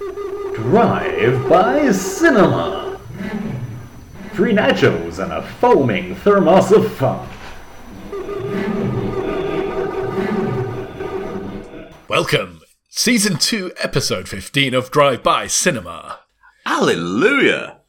Drive by Cinema. Three nachos and a foaming thermos of fun. Welcome, season two, episode fifteen of Drive By Cinema. Hallelujah!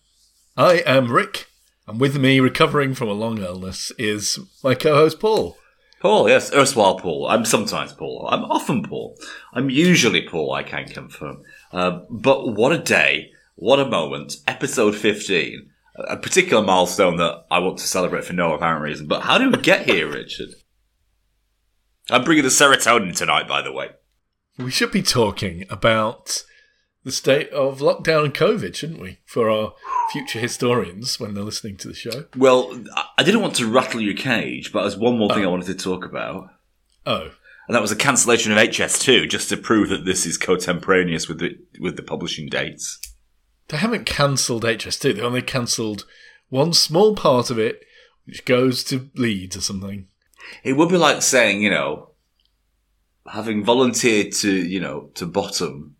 I am Rick, and with me, recovering from a long illness, is my co-host Paul. Paul, yes, erstwhile Paul. I'm sometimes Paul. I'm often Paul. I'm usually Paul, I can confirm. Uh, but what a day. What a moment. Episode 15. A particular milestone that I want to celebrate for no apparent reason. But how did we get here, Richard? I'm bringing the serotonin tonight, by the way. We should be talking about the state of lockdown and COVID, shouldn't we? For our future historians when they're listening to the show. Well, I- I didn't want to rattle your cage, but there's one more thing I wanted to talk about. Oh, And that was a cancellation of HS2, just to prove that this is contemporaneous with the with the publishing dates. they haven't cancelled HS2. They only cancelled one small part of it, which goes to Leeds or something. It would be like saying, you know, having volunteered to, you know, to bottom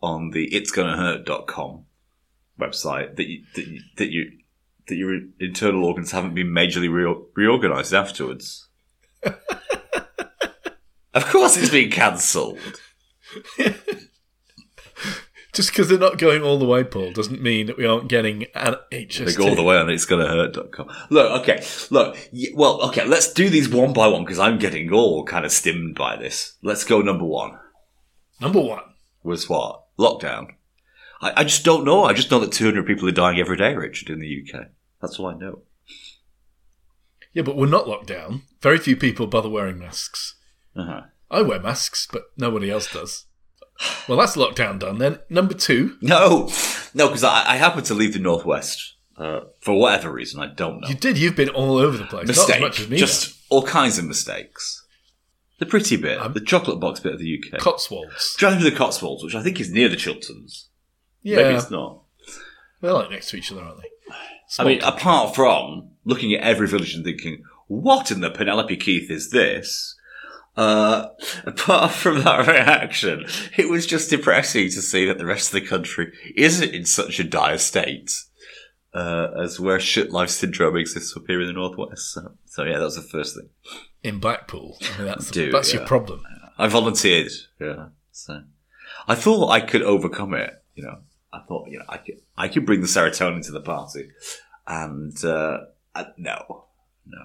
on the itsgonnahurt.com website that you, that, you, that you that your internal organs haven't been majorly re- reorganized afterwards. of course, it's been cancelled. Just because they're not going all the way, Paul, doesn't mean that we aren't getting an HS2. They go all the way on itsgonnahurt.com. Look, okay, look, well, okay, let's do these one by one because I'm getting all kind of stimmed by this. Let's go number one. Number one. was what? Lockdown. I, I just don't know. I just know that 200 people are dying every day, Richard, in the UK. That's all I know. Yeah, but we're not locked down. Very few people bother wearing masks. Uh-huh. I wear masks, but nobody else does. Well, that's lockdown done then. Number two, No, no, because I, I happened to leave the Northwest uh, for whatever reason. I don't know. you did. You've been all over the place. Not Mistake. as much as me. just all kinds of mistakes. The pretty bit, Um, the chocolate box bit of the UK. Cotswolds. Driving to the Cotswolds, which I think is near the Chilterns. Yeah, Maybe it's not. they're like next to each other, aren't they? I mean, Small- apart from looking at every village and thinking, what in the Penelope Keith is this? Uh, apart from that reaction, it was just depressing to see that the rest of the country isn't in such a dire state uh, as where shit life syndrome exists up here in the northwest. So, so yeah, that was the first thing. in Blackpool. I mean, that's Do, that's yeah. your problem. I volunteered. Yeah, so I thought I could overcome it. You know, I thought you know I could I could bring the serotonin to the party, and uh, uh, no, no.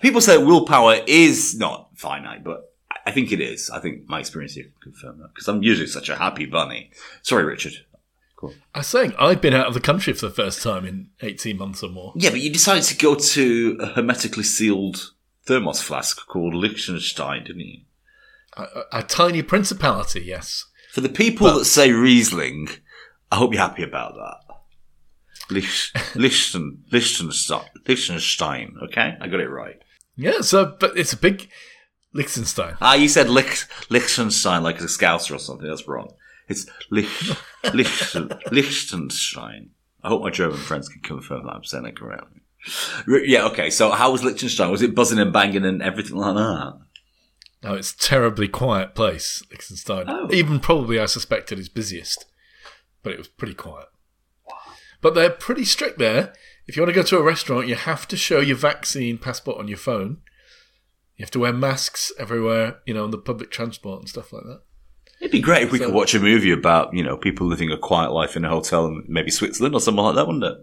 People say willpower is not finite, but I- think it is. I think my experience here can confirm that because I'm usually such a happy bunny. Sorry, Richard. I was saying I've been out of the country for the first time in eighteen months or more. Yeah, but you decided to go to a hermetically sealed thermos flask called Liechtenstein, didn't you? A, a, a tiny principality, yes. For the people that say Riesling, I hope you're happy about that. Lich, Lichten, Liechtenstein, Liechtenstein, okay? I got it right. Yeah. So, but it's a big Liechtenstein. Ah, you said Lich, Liechtenstein like a Scouser or something. That's wrong. It's Lich, Lichten, Liechtenstein. I hope my German friends can confirm that I'm saying it correctly. Re- Yeah, okay. So how was Liechtenstein? Was it buzzing and banging and everything like that? No, it's a terribly quiet place, Liechtenstein. Oh. Even probably, I suspected, its busiest. But it was pretty quiet. But they're pretty strict there. If you want to go to a restaurant, you have to show your vaccine passport on your phone. You have to wear masks everywhere, you know, on the public transport and stuff like that. It'd be great if we So- could watch a movie about, you know, people living a quiet life in a hotel in maybe Switzerland or something like that, wouldn't it?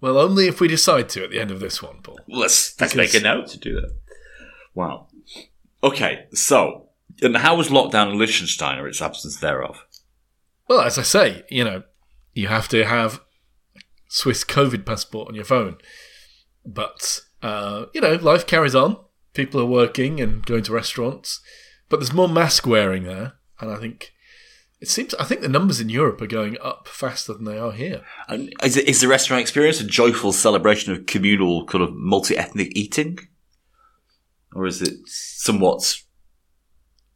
Well, only if we decide to at the end of this one, Paul. Let's, let's Because- make a note to do that. Wow. Okay, so, and how was lockdown in Liechtenstein or its absence thereof? Well, as I say, you know, you have to have Swiss COVID passport on your phone. But, uh, you know, life carries on. People are working and going to restaurants. But there's more mask wearing there. And I think it seems, I think the numbers in Europe are going up faster than they are here. And is, is the restaurant experience a joyful celebration of communal, kind of multi ethnic eating? Or is it somewhat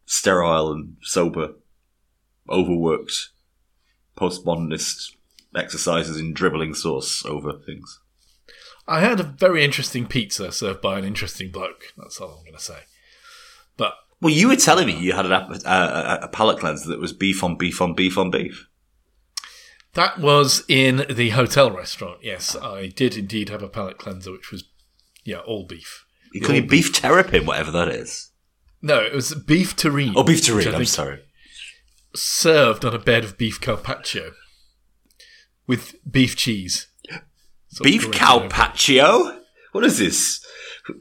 sterile and sober, overworked, postmodernist exercises in dribbling sauce over things? I had a very interesting pizza served by an interesting bloke. That's all I'm going to say. But Well, you were telling me you had an, uh, a, a palate cleanser that was beef on beef on beef on beef. That was in the hotel restaurant. Yes, I did indeed have a palate cleanser, which was yeah all beef. You call it beef terrapin, whatever that is. No, it was beef terrine. Oh, beef terrine. I'm sorry. Served on a bed of beef carpaccio with beef cheese. Sort Beef grated cow over. patio? What is this?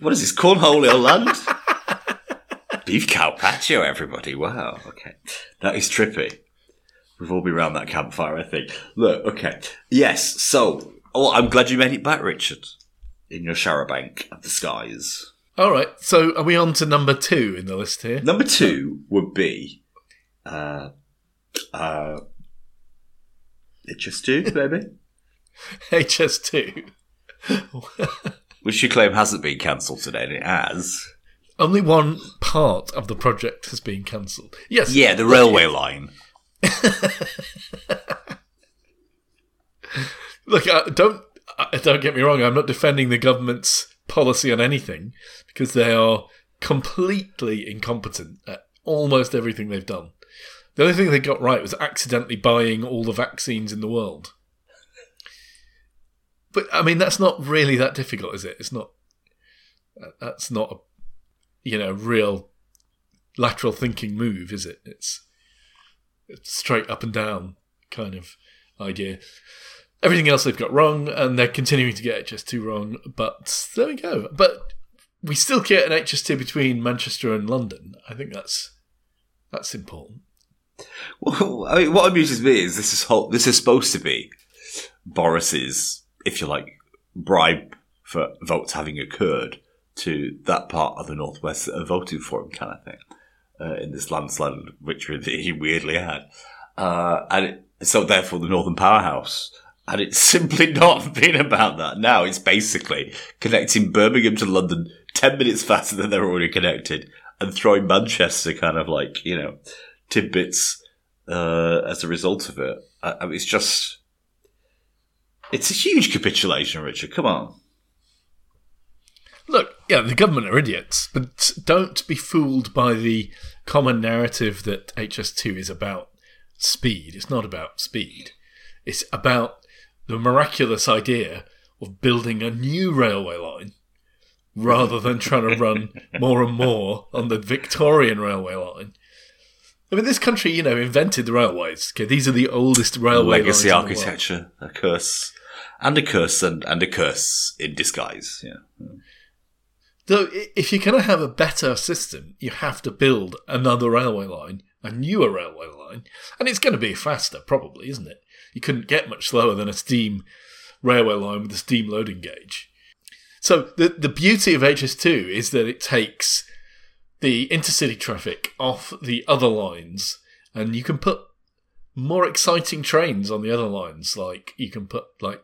What is this? Cornholio land? Beef cow patio, everybody. Wow. Okay. That is trippy. We've all been around that campfire, I think. Look, okay. Yes, so, oh, I'm glad you made it back, Richard, in your shower bank of the skies. All right, so are we on to number two in the list here? Number two would be, uh, uh, HS2, maybe? HS2. Which you claim hasn't been cancelled today, and it has. Only one part of the project has been cancelled. Yes. Yeah, the railway line. Look, uh, don't uh, don't get me wrong. I'm not defending the government's policy on anything because they are completely incompetent at almost everything they've done. The only thing they got right was accidentally buying all the vaccines in the world. But I mean, that's not really that difficult, is it? It's not. That's not a, you know, real lateral thinking move, is it? It's, it's straight up and down kind of idea. Everything else they've got wrong, and they're continuing to get HS2 wrong. But there we go. But we still get an HS2 between Manchester and London. I think that's that's important. Well, I mean, what amuses me is this is whole, this is supposed to be Boris's, if you like, bribe for votes having occurred to that part of the northwest that are voting for him, kind of thing, uh, in this landslide victory that he weirdly had, uh, and it, so therefore the Northern Powerhouse. And it's simply not been about that. Now it's basically connecting Birmingham to London ten minutes faster than they're already connected, and throwing Manchester kind of like you know tidbits uh, as a result of it. I, I mean, it's just it's a huge capitulation, Richard. Come on. Look, yeah, the government are idiots, but don't be fooled by the common narrative that HS2 is about speed. It's not about speed. It's about the miraculous idea of building a new railway line rather than trying to run more and more on the Victorian railway line. I mean, this country, you know, invented the railways. Okay, these are the oldest railway Legacy lines in the world. architecture, a curse, and a curse, and, and a curse in disguise. Yeah. Though, i- if you're going to have a better system, you have to build another railway line, a newer railway line, and it's going to be faster, probably, isn't it? You couldn't get much slower than a steam railway line with a steam loading gauge. So the the beauty of HS2 is that it takes the intercity traffic off the other lines, and you can put more exciting trains on the other lines. Like you can put like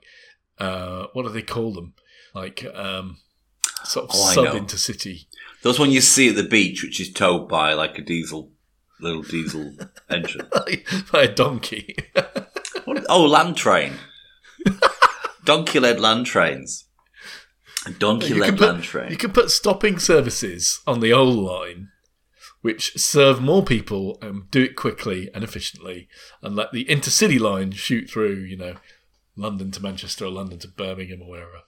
uh, what do they call them? Like um, sort of Oh, sub intercity. Those one you see at the beach, which is towed by like a diesel, little diesel engine. by a donkey. Oh, land train. Donkey led land trains. Donkey you, led put, land train. you can put stopping services on the old line, which serve more people and do it quickly and efficiently, and let the intercity line shoot through, you know, London to Manchester or London to Birmingham or wherever.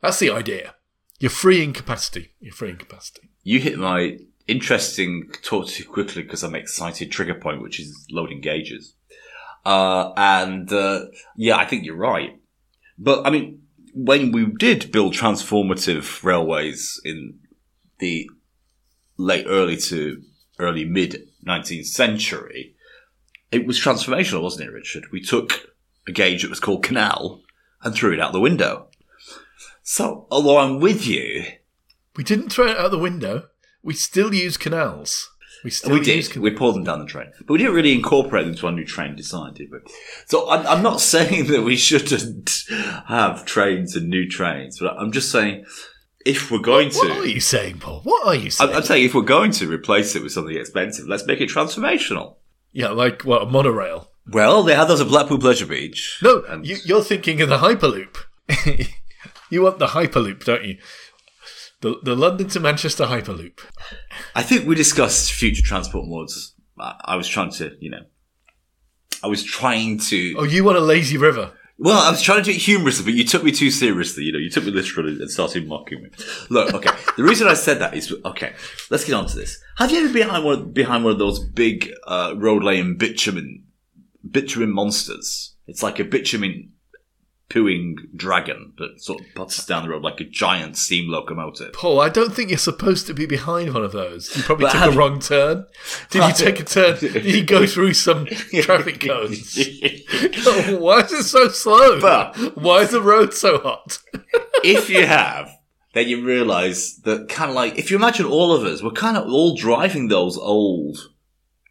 That's the idea. You're freeing capacity. You're freeing capacity. You hit my interesting talk too quickly because I'm excited trigger point, which is loading gauges. Uh, and, uh, yeah, I think you're right. But, I mean, when we did build transformative railways in the late early to early mid 19th century, it was transformational, wasn't it, Richard? We took a gauge that was called canal and threw it out the window. So, although I'm with you, We didn't throw it out the window. We still use canals. We still we did. We pulled them down the train, but we didn't really incorporate them into our new train design, did we? So I'm, I'm not saying that we shouldn't have trains and new trains, but I'm just saying if we're going to, What are you saying, Paul? What are you saying? I'm, I'm saying if we're going to replace it with something expensive, let's make it transformational. yeah, like what a monorail. Well, they had those at Blackpool Pleasure Beach. No, And- you, you're thinking of the Hyperloop. you want the Hyperloop, don't you? The, the London to Manchester Hyperloop. I think we discussed future transport modes. I, I was trying to, you know, I was trying to. Oh, you want a lazy river? Well, I was trying to do it humorously, but you took me too seriously. You know, you took me literally and started mocking me. Look, okay. the reason I said that is okay. Let's get on to this. Have you ever been behind one behind one of those big uh, road laying bitumen bitumen monsters? It's like a bitumen pooing dragon that sort of puts down the road like a giant steam locomotive. Paul, I don't think you're supposed to be behind one of those. You probably But took have- a wrong turn. Did you take a turn? Did you go through some traffic cones? Oh, why is it so slow? But- why is the road so hot? if you have, then you realise that kind of like if you imagine all of us, we're kind of all driving those old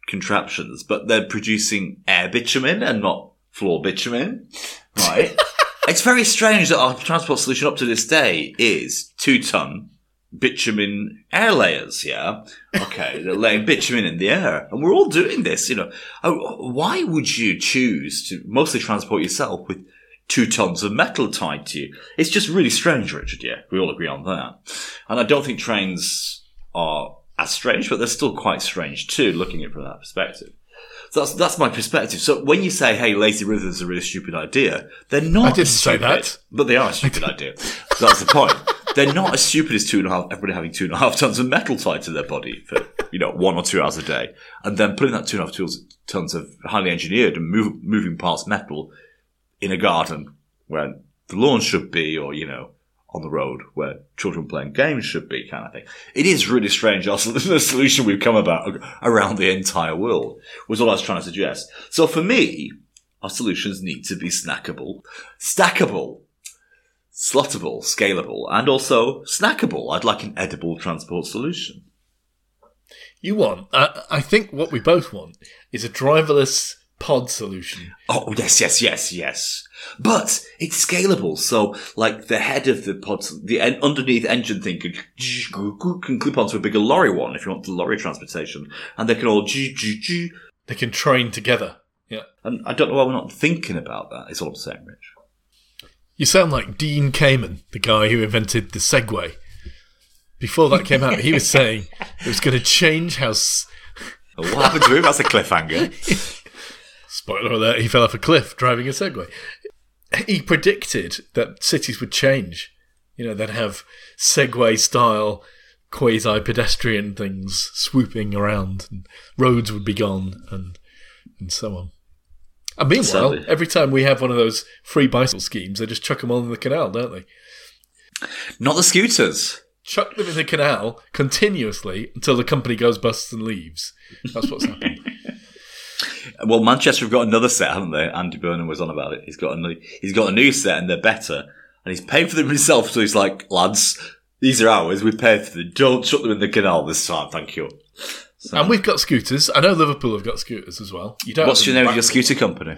contraptions, but they're producing air bitumen and not floor bitumen, right? It's very strange that our transport solution up to this day is two ton bitumen air layers. Yeah, okay, they're laying bitumen in the air, and we're all doing this. You know, Oh, why would you choose to mostly transport yourself with two tons of metal tied to you. It's just really strange, Richard. Yeah, we all agree on that. And I don't think trains are as strange, but they're still quite strange too, looking at it from that perspective. That's that's my perspective. So when you say, "Hey, lazy rivers is a really stupid idea," they're not. I didn't stupid, say that. but they are a stupid idea. That's the point. They're not as stupid as two and a half. Everybody having two and a half tons of metal tied to their body for you know one or two hours a day, and then putting that two and a half tons- tons of highly engineered and move, moving parts metal in a garden where the lawn should be, or you know, on the road where children playing games should be, kind of thing. It is really strange. Also, the solution we've come about around the entire world was all I was trying to suggest. So for me, our solutions need to be snackable, stackable, slottable, scalable, and also snackable. I'd like an edible transport solution. You want? I, I think what we both want is a driverless pod solution. Oh yes, yes, yes, yes. But it's scalable, so like the head of the pod, the en- underneath engine thing can, can clip onto a bigger lorry one if you want the lorry transportation, and they can all. They can train together. Yeah. And I don't know why we're not thinking about that. It's all I'm saying, Rich. You sound like Dean Kamen, the guy who invented the Segway. Before that came out, he was saying it was going to change how. S- What happened to him? That's a cliffhanger. Spoiler alert, he fell off a cliff driving a Segway. He predicted that cities would change. You know, they'd have Segway style quasi pedestrian things swooping around, and roads would be gone, and, and so on. And meanwhile, Sadly. every time we have one of those free bicycle schemes, they just chuck them all in the canal, don't they? Not the scooters. Chuck them in the canal continuously until the company goes bust and leaves. That's what's happened. Well, Manchester have got another set, haven't they? Andy Burnham was on about it. He's got a new, he's got a new set, and they're better. And he's paying for them himself. So he's like, lads, these are ours. We paid for them. Don't chuck them in the canal this time. Thank you. So, And we've got scooters. I know Liverpool have got scooters as well. You don't. what's your name of your scooter company?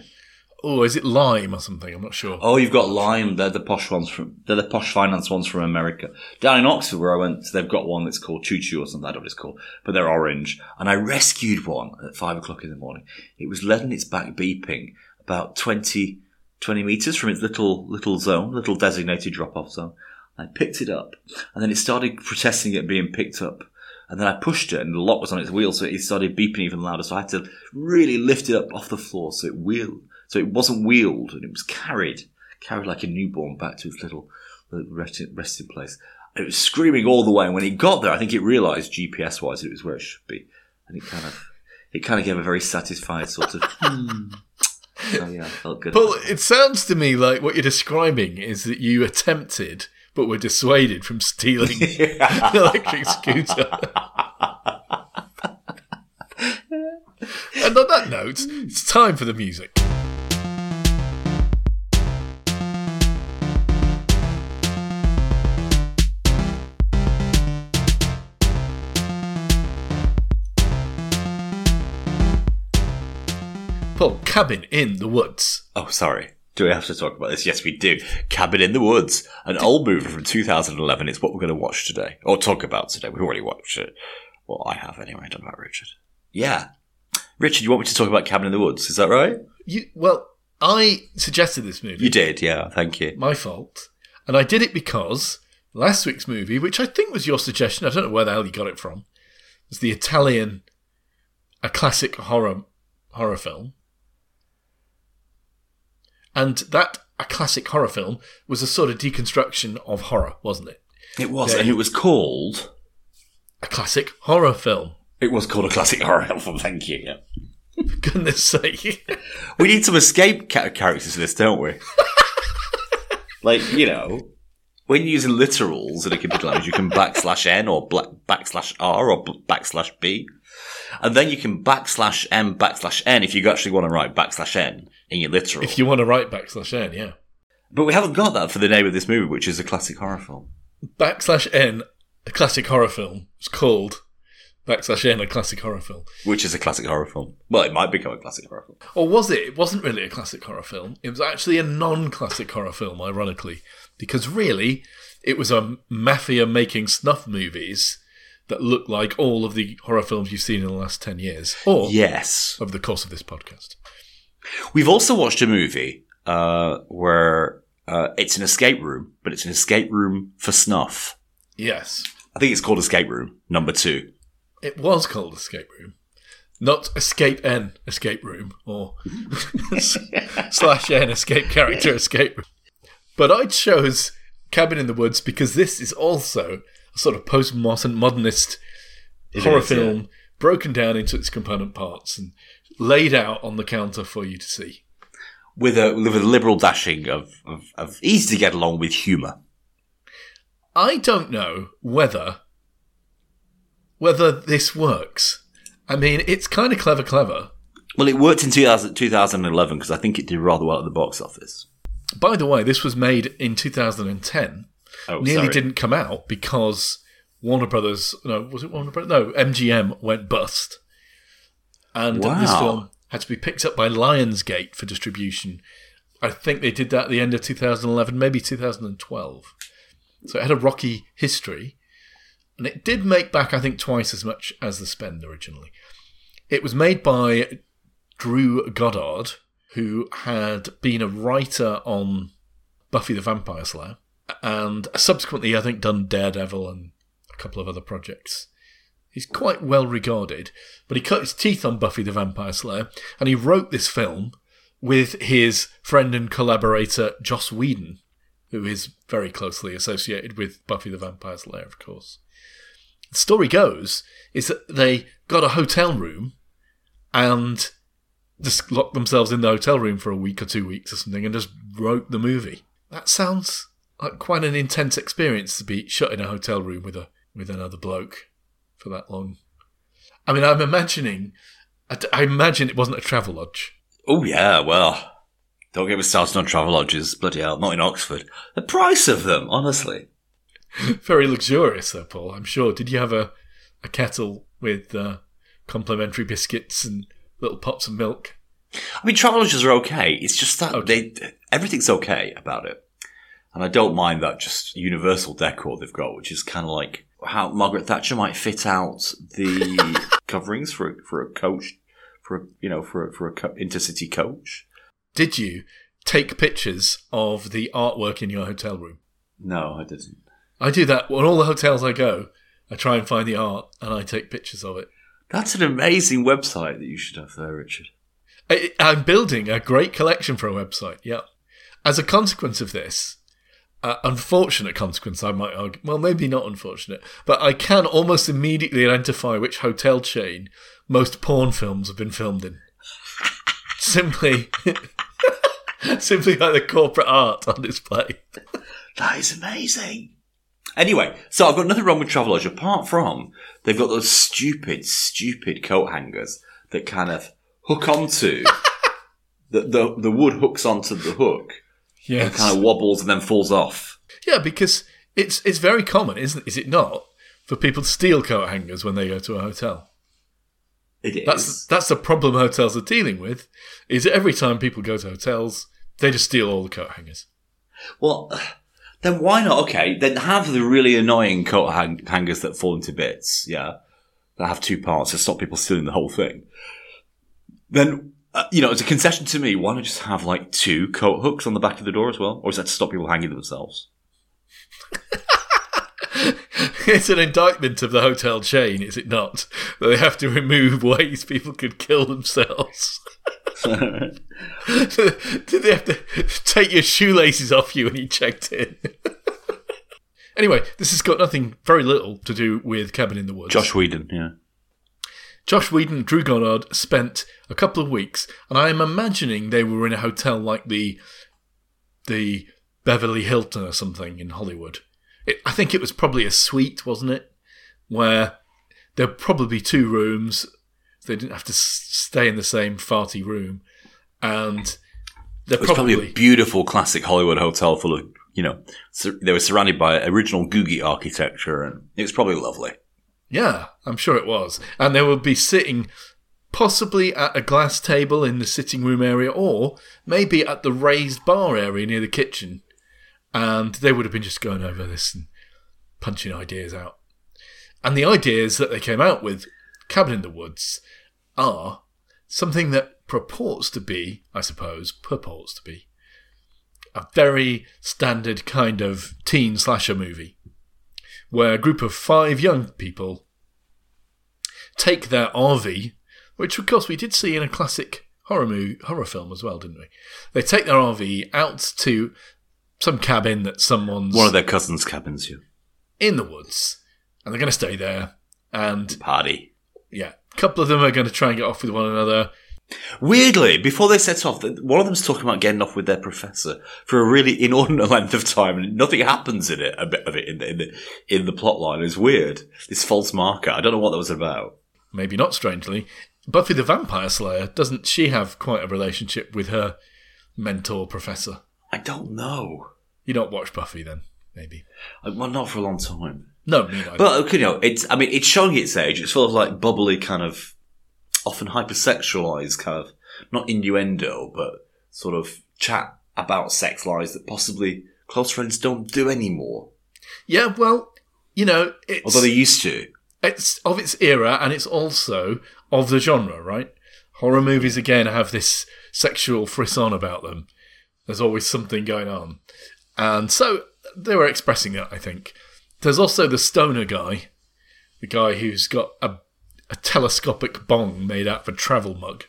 Oh, is it Lime or something? I'm not sure. Oh, you've got Lime. They're the posh ones from. They're the posh finance ones from America. Down in Oxford, where I went, they've got one that's called Choo Choo or something. I don't know what it's called, but they're orange. And I rescued one at five o'clock in the morning. It was letting its back beeping about 20, 20 meters from its little little zone, little designated drop off zone. I picked it up, and then it started protesting it being picked up. And then I pushed it, and the lock was on its wheel, so it started beeping even louder. So I had to really lift it up off the floor so it wheeled, so it wasn't wheeled, and it was carried, carried like a newborn back to its little, little resting, place. It was screaming all the way. And when it got there, I think it realised GPS wise it was where it should be, and it kind of, it kind of gave a very satisfied sort of. hmm. Oh yeah, felt good. Well, it sounds to me like what you're describing is that you attempted but were dissuaded from stealing an electric scooter. and on that note, it's time for the music. Paul, cabin in the woods. Oh, sorry. Do we have to talk about this? Yes, we do. Cabin in the Woods, an old movie from 2011. It's what we're going to watch today, or talk about today. We've already watched it. Well, I have anyway. I don't know about Richard. Yeah. Richard, you want me to talk about Cabin in the Woods? Is that right? You well, I suggested this movie. You did, yeah. Thank you. my fault. And I did it because Last week's movie, which I think was your suggestion, I don't know where the hell you got it from, was the Italian, a classic horror horror film. And that a classic horror film was a sort of deconstruction of horror, wasn't it? It was, Yeah. and it was called. A classic horror film. It was called a classic horror film. Thank you. Yeah. For goodness sake. We need some escape ca- characters for this, don't we? like you know, when you're using literals in a computer language, you can backslash n or black, backslash r or b- backslash b, and then you can backslash m backslash n if you actually want to write backslash n in your literal. if you want to write backslash n, yeah. but we haven't got that for the name of this movie, which is a classic horror film. Backslash n, a classic horror film, It's called backslash n, a classic horror film. Which is a classic horror film. Well, it might become a classic horror film. Or was it? It wasn't really a classic horror film. It was actually a non classic horror film, ironically. Because really, it was a mafia making snuff movies that look like all of the horror films you've seen in the last 10 years. Or Yes. over the course of this podcast. We've also watched a movie uh, where uh, it's an escape room, but it's an escape room for snuff. Yes. I think it's called Escape Room Number Two. It was called Escape Room. Not Escape N Escape Room or slash N Escape Character Escape Room. But I chose Cabin in the Woods because this is also a sort of postmodern modernist horror is, yeah. film broken down into its component parts and laid out on the counter for you to see. with a with a liberal dashing of, of, of easy to get along with humour. I don't know whether whether this works. I mean, it's kind of clever, clever. Well, it worked in 2000, 2011 because I think it did rather well at the box office. By the way, this was made in 2010. Oh, Nearly sorry. didn't come out because Warner Brothers, no, was it Warner Brothers? No, MGM went bust. And this Wow. film had to be picked up by Lionsgate for distribution. I think they did that at the end of 2011, maybe 2012. So it had a rocky history. And it did make back, I think, twice as much as the spend originally. It was made by Drew Goddard, who had been a writer on Buffy the Vampire Slayer, and subsequently, I think, done Daredevil and a couple of other projects. He's quite well regarded, but he cut his teeth on Buffy the Vampire Slayer, and he wrote this film with his friend and collaborator Joss Whedon, who is very closely associated with Buffy the Vampire Slayer, of course. The story goes is that they got a hotel room and just locked themselves in the hotel room for a week or two weeks or something and just wrote the movie. That sounds like quite an intense experience to be shut in a hotel room with a with another bloke for that long. I mean, I'm imagining. I, I imagine it wasn't a travel lodge. Oh yeah, well, don't get me started on travel lodges. Bloody hell, not in Oxford. The price of them, honestly. Very luxurious, though, Paul. I'm sure. Did you have a a kettle with uh, complimentary biscuits and little pots of milk? I mean, travel lodges are okay. It's just that Okay. they everything's okay about it, and I don't mind that just universal decor they've got, which is kind of like how Margaret Thatcher might fit out the coverings for a, for a coach, for a, you know for a, for a co- intercity coach. Did you take pictures of the artwork in your hotel room? No, I didn't. I do that on all the hotels I go. I try and find the art and I take pictures of it. That's an amazing website that you should have there, Richard. I, I'm building a great collection for a website. Yeah. As a consequence of this, uh, unfortunate consequence, I might argue. Well, maybe not unfortunate, but I can almost immediately identify which hotel chain most porn films have been filmed in. simply, simply by the corporate art on display. That is amazing. Anyway, so I've got nothing wrong with Travelodge apart from they've got those stupid, stupid coat hangers that kind of hook onto the, the the wood hooks onto the hook Yes. kind of wobbles and then falls off. Yeah, because it's it's very common, isn't is it not, for people to steal coat hangers when they go to a hotel. It is. That's that's the problem hotels are dealing with. Is every time people go to hotels, they just steal all the coat hangers. well, then why not? Okay, then have the really annoying coat hang- hangers that fall into bits. Yeah, that have two parts to stop people stealing the whole thing. Then. Uh, you know, as a concession to me, why not just have like two coat hooks on the back of the door as well? Or is that to stop people hanging themselves? it's an indictment of the hotel chain, is it not? That they have to remove ways people could kill themselves. Did they have to take your shoelaces off you when you checked in? anyway, this has got nothing, very little to do with Cabin in the Woods. Josh Whedon, yeah. Josh Whedon, Drew Goddard spent a couple of weeks, and I am imagining they were in a hotel like the the Beverly Hilton or something in Hollywood. It, I think it was probably a suite, wasn't it? Where there were probably two rooms. They didn't have to stay in the same farty room, and they're It was probably, a beautiful classic Hollywood hotel full of, you know, sur- they were surrounded by original Googie architecture and it was probably lovely. Yeah, I'm sure it was. And they would be sitting possibly at a glass table in the sitting room area or maybe at the raised bar area near the kitchen. And they would have been just going over this and punching ideas out. And the ideas that they came out with, Cabin in the Woods, are something that purports to be, I suppose, purports to be, a very standard kind of teen slasher movie where a group of five young people take their RV, which of course we did see in a classic horror movie, horror film as well, didn't we? They take their RV out to some cabin that someone's One of their cousins' cabins, yeah. in the woods, and they're going to stay there. And Party. yeah, a couple of them are going to try and get off with one another. Weirdly, before they set off, one of them's talking about getting off with their professor for a really inordinate length of time, and nothing happens in it. A bit of it in the in the, in the plot line is weird. This false marker. I don't know what that was about. Maybe not strangely, Buffy the Vampire Slayer doesn't she have quite a relationship with her mentor professor? I don't know. You don't watch Buffy then, maybe. Well, not for a long time. No, neither. But okay, you know, it's. I mean, it's showing its age. It's full of like bubbly, kind of often hypersexualized, kind of not innuendo, but sort of chat about sex lies that possibly close friends don't do anymore, Yeah, well, you know, it's although they used to. it's of its era and it's also of the genre, right? Horror movies again have this sexual frisson about them. There's always something going on. And so they were expressing it, I think. There's also the stoner guy, the guy who's got a, a telescopic bong made out of a travel mug.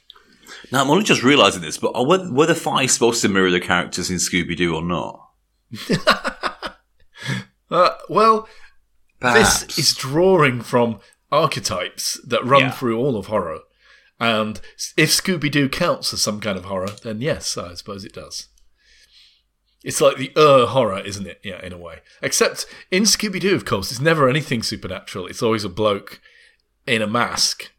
Now I'm only just realizing this, but were, were the five supposed to mirror the characters in Scooby Doo or not? Uh, well, Perhaps. this is drawing from archetypes that run Yeah. through all of horror. And if Scooby Doo counts as some kind of horror, then yes, I suppose it does. It's like the uh horror, isn't it? Yeah, in a way. Except in Scooby Doo, of course, it's never anything supernatural. It's always a bloke in a mask.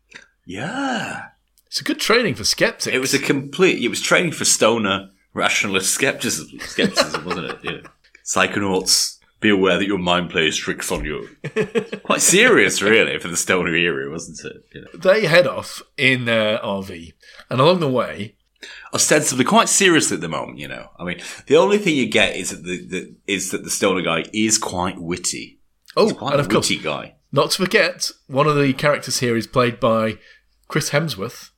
yeah. It's a good training for skeptics. It was a complete. It was training for stoner rationalist skepticism, skepticism wasn't it? Yeah. Psychonauts, be aware that your mind plays tricks on you. Quite serious, really, for the stoner era, wasn't it? Yeah. they head off in their RV, and along the way, Ostensibly, quite seriously at the moment. You know, I mean, the only thing you get is that the, the is that the stoner guy is quite witty. oh, He's quite and a of course, witty guy. Not to forget, one of the characters here is played by Chris Hemsworth,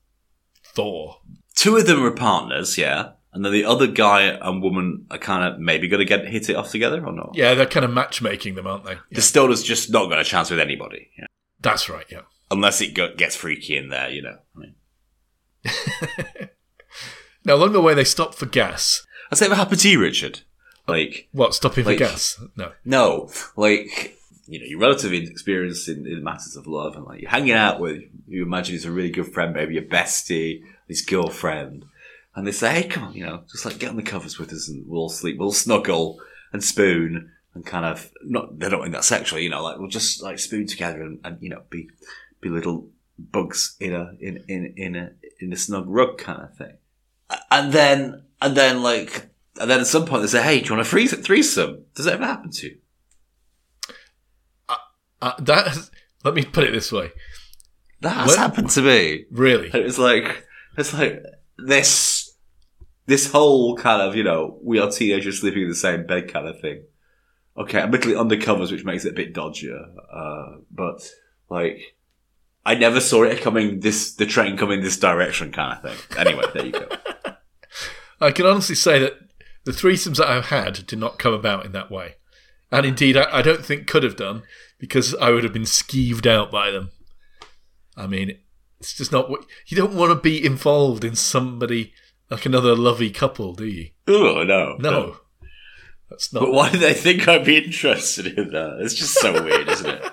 Thor. Two of them are partners, yeah, and then the other guy and woman are kind of maybe going to get hit it off together or not. Yeah, they're kind of matchmaking them, aren't they? The stoner's just not got a chance with anybody, yeah. That's right, yeah. unless it go- gets freaky in there, you know. I mean, Now, along the way, they stop for gas. has that ever happened to you, Richard? Like, What, stopping for gas? No. no, like you know, your relative experience in, in matters of love, and like you're hanging out with, you imagine he's a really good friend, maybe your bestie, his girlfriend, and they say, "Hey, come on, you know, just like get on the covers with us, and we'll sleep, we'll snuggle and spoon." And kind of not, they don't mean that sexually, you know, like we'll just like spoon together and, and you know, be, be little bugs in a, in, in, in a, in a snug rug kind of thing. And then, and then like, and then at some point they say, "Hey, do you want a threesome?" Does that ever happen to you? Uh, that has, let me put it this way. That has What? happened to me. Really? And was like it's like this this whole kind of you know we are teenagers sleeping in the same bed kind of thing. Okay, admittedly undercovers, which makes it a bit dodgier, uh, but like I never saw it coming this the train coming this direction kind of thing. Anyway, there you go. I can honestly say that the threesomes that I've had did not come about in that way. And indeed, I, I don't think could have done because I would have been skeeved out by them. I mean, it's just not what you don't want to be involved in somebody like another lovey couple, do you? Oh no, No, that's not. But why do they think I'd be interested in that? It's just so weird, isn't it?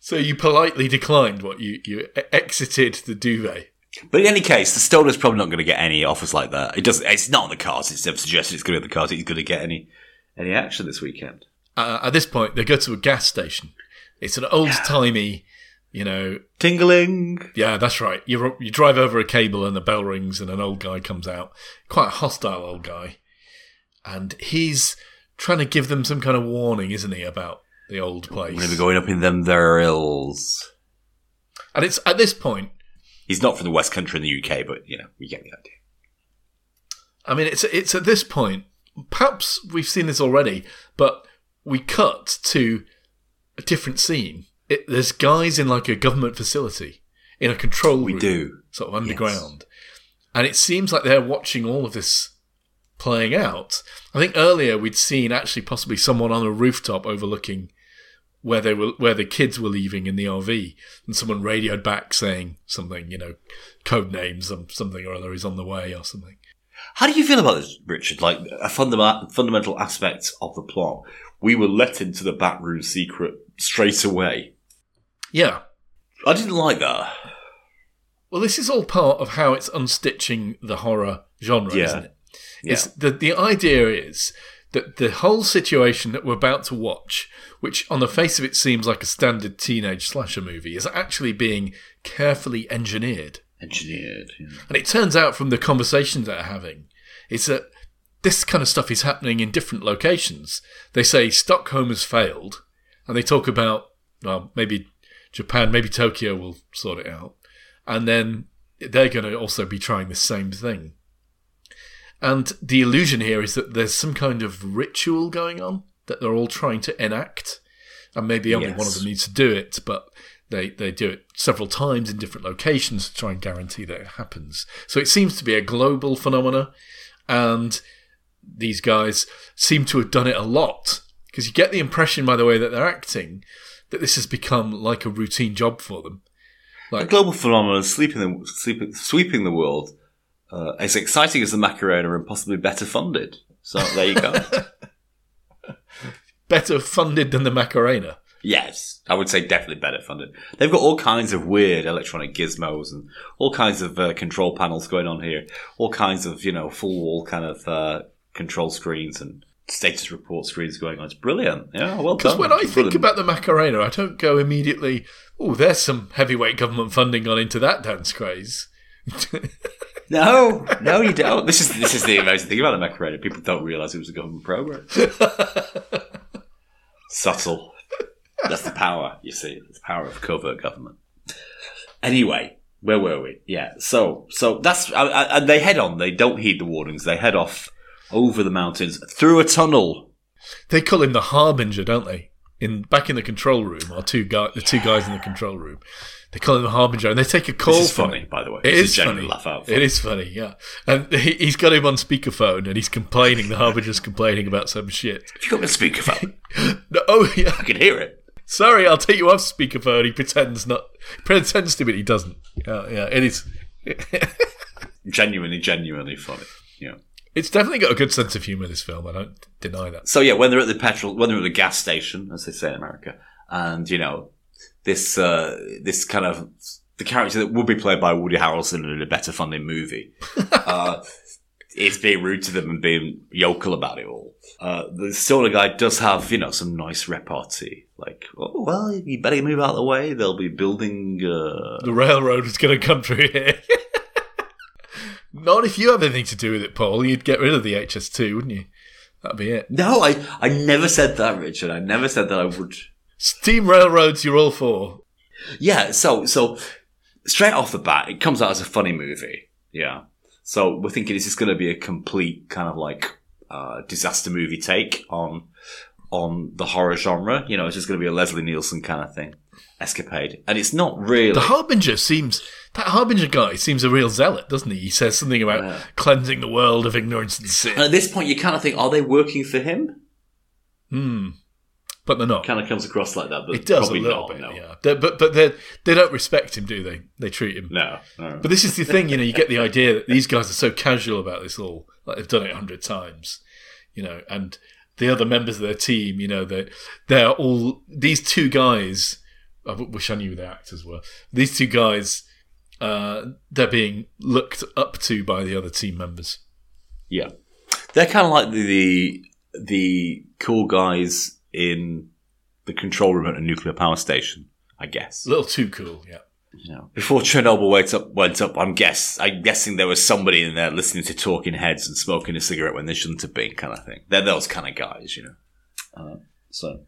So you politely declined what you you exited the duvet. But in any case, the Stoner's probably not going to get any offers like that. It doesn't. It's not on the cards. It's never suggested it's going to be on the cards. He's going to get any any action this weekend. Uh, at this point, they go to a gas station. It's an old timey, you know. Tingling. Yeah, that's right. You you drive over a cable and the bell rings and an old guy comes out. Quite a hostile old guy, and he's trying to give them some kind of warning, isn't he, about the old I'm going to be going up in them there hills. And it's at this point. He's not from the West Country in the UK, but you know we get the idea. I mean, it's it's at this point. Perhaps we've seen this already, but we cut to a different scene. It, there's guys in like a government facility in a control We room, do. sort of underground, and it seems like they're watching all of this playing out. I think earlier we'd seen actually possibly someone on a rooftop overlooking where they were where the kids were leaving in the RV, and someone radioed back saying something, you know, code names, um, something or other is on the way or something. How do you feel about this, Richard? Like a fundamental fundamental aspect of the plot. We were let into the backroom secret straight away. Yeah. I didn't like that. Well, this is all part of how it's unstitching the horror genre, Yeah. isn't it? Yeah. It's the the idea is that the whole situation that we're about to watch, which on the face of it seems like a standard teenage slasher movie, is actually being carefully engineered. Engineered. yeah. And it turns out from the conversations they're having, it's that this kind of stuff is happening in different locations. They say Stockholm has failed, and they talk about well, maybe Japan, maybe Tokyo will sort it out, and then they're going to also be trying the same thing. And the illusion here is that there's some kind of ritual going on that they're all trying to enact, and maybe only one of them needs to do it, but they they do it several times in different locations to try and guarantee that it happens. So it seems to be a global phenomena, and these guys seem to have done it a lot because you get the impression by the way that they're acting that this has become like a routine job for them. A global phenomenon sweeping the, sweeping, sweeping the world uh, as exciting as the Macarena and possibly better funded. So there you go. Better funded than the Macarena. yes, I would say definitely better funded. They've got all kinds of weird electronic gizmos and all kinds of uh, control panels going on here. All kinds of, you know, full wall kind of uh, control screens and status report screens going on. It's brilliant. Yeah, well done. Because when I think about the Macarena, I don't go immediately, oh, there's some heavyweight government funding gone into that dance craze. No, no, you don't. This is this is the amazing thing about the Macarena. People don't realise it was a government program. Subtle. That's the power. You see, it's the power of covert government. Anyway, where were we? Yeah. So, so that's and they head on. They don't heed the warnings. They head off over the mountains through a tunnel. They call him the Harbinger, don't they? In back in the control room, or two guy, the two guys in the control room, they call him the Harbinger, and they take a call. This is from funny, him. by the way. It This is funny. Laugh out. It is funny, yeah. And he, he's got him on speakerphone, and he's complaining. The Harbinger's complaining about some shit. You got me a speakerphone, No, oh yeah. I can hear it. Sorry, I'll take you off speakerphone. He pretends not. Pretends to, but he doesn't. Yeah, yeah. It is. Genuinely, genuinely funny. Yeah. It's definitely got a good sense of humour. This film. I don't deny that. So yeah, when they're at the petrol, when they're at the gas station, as they say in America, and you know, this uh, this kind of the character that would be played by Woody Harrelson in a better funding movie, uh, is being rude to them and being yokel about it all. Uh, the solar guy does have you know some nice repartee, like, oh well, you better move out of the way. They'll be building. Uh, The railroad is going to come through here. Not if you have anything to do with it, Paul. You'd get rid of the HS2, wouldn't you? That'd be it. no, I I never said that, Richard. I never said that I would. Steam railroads, you're all for. Yeah, so so straight off the bat, it comes out as a funny movie. Yeah. So we're thinking is this going to be a complete kind of like uh, disaster movie take on on the horror genre? You know, it's just going to be a Leslie Nielsen kind of thing, escapade, and it's not really. The Harbinger seems. That Harbinger guy seems a real zealot, doesn't he? He says something about Yeah. cleansing the world of ignorance and sin. and at this point, you kind of think, are they working for him? Hmm. but they're not. Kind of comes across like that, but It does a little not, bit, no. yeah. They- but but they they don't respect him, do they? They treat him. No, no. But this is the thing, you know. You get the idea that these guys are so casual about this all, like they've done it a hundred times, you know. And the other members of their team, you know, they they're all these two guys. I wish I knew who the actors were. These two guys, uh, they're being looked up to by the other team members. Yeah, they're kind of like the, the cool guys in the control room at a nuclear power station, I guess. A little too cool, yeah. You know, before Chernobyl went up, went up, I'm guess I'm guessing there was somebody in there listening to talking heads and smoking a cigarette when they shouldn't have been, kind of thing. They're those kind of guys, you know. Uh, so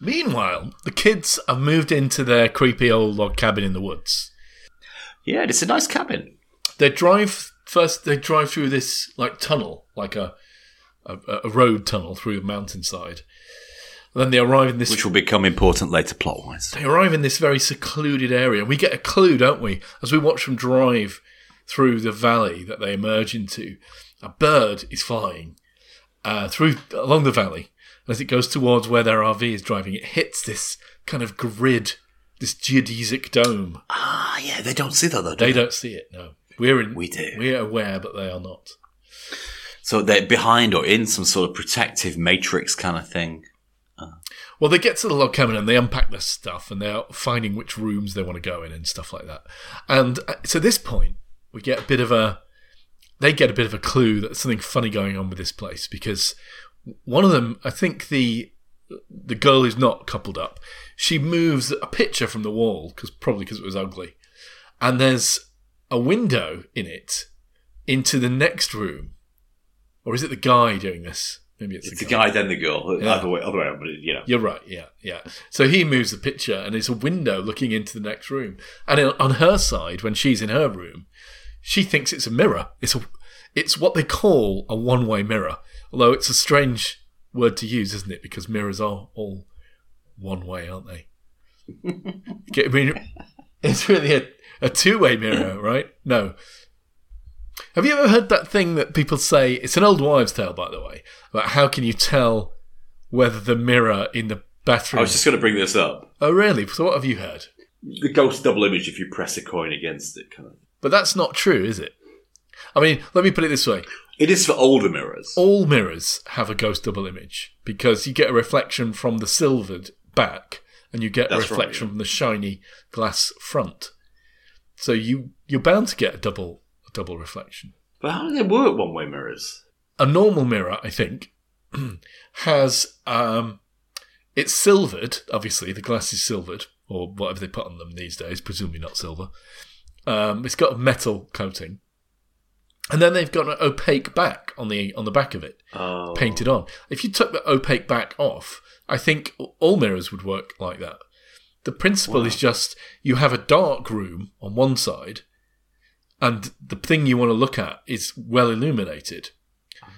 Meanwhile, the kids have moved into their creepy old log cabin in the woods. Yeah, it's a nice cabin. they drive first they drive through this like tunnel like a a, a road tunnel through the mountainside then they arrive in this Which will become important later plot wise. they arrive in this very secluded area we get a clue don't we as we watch them drive through the valley that they emerge into a bird is flying uh, through along the valley as it goes towards where their rv is driving it hits this kind of grid this geodesic dome Ah, yeah, they don't see that though. Do they they? don't see it no we're in We do. we're aware but they are not So they're behind or in some sort of protective matrix kind of thing. Well, they get to the log cabin and they unpack their stuff and they're finding which rooms they want to go in and stuff like that. And uh, to this point, we get a bit of a. They get a bit of a clue that something funny going on with this place because one of them, I think the the girl who's not coupled up, she moves a picture from the wall because probably because it was ugly, and there's a window in it into the next room, or is it the guy doing this? Maybe it's, It's the the guy, then the girl. Yeah. Either way, other way, but you know. you're right. Yeah, yeah. So he moves the picture, and it's a window looking into the next room. And on her side, when she's in her room, she thinks it's a mirror. It's a, it's what they call a one-way mirror. Although it's a strange word to use, isn't it? Because mirrors are all one way, aren't they? I mean, it's really a, a two-way mirror, right? No. Have you ever heard that thing that people say? It's an old wives' tale, by the way. About how can you tell whether the mirror in the bathroom. I was just going to bring this up. Oh, really? So, what have you heard? The ghost double image if you press a coin against it, kind of. But that's not true, is it? I mean, let me put it this way: It is for older mirrors. all mirrors have a ghost double image because you get a reflection from the silvered back, and you get a That's right, reflection yeah. from the shiny glass front. So you you're bound to get a double a double reflection. But how do they work one way mirrors? a normal mirror, I think, has um, it's silvered. Obviously, the glass is silvered, or whatever they put on them these days. Presumably not silver. Um, it's got a metal coating, and then they've got an opaque back on the on the back of it, Oh. painted on. If you took the opaque back off, I think all mirrors would work like that. The principle is just you have a dark room on one side, and the thing you want to look at is well illuminated.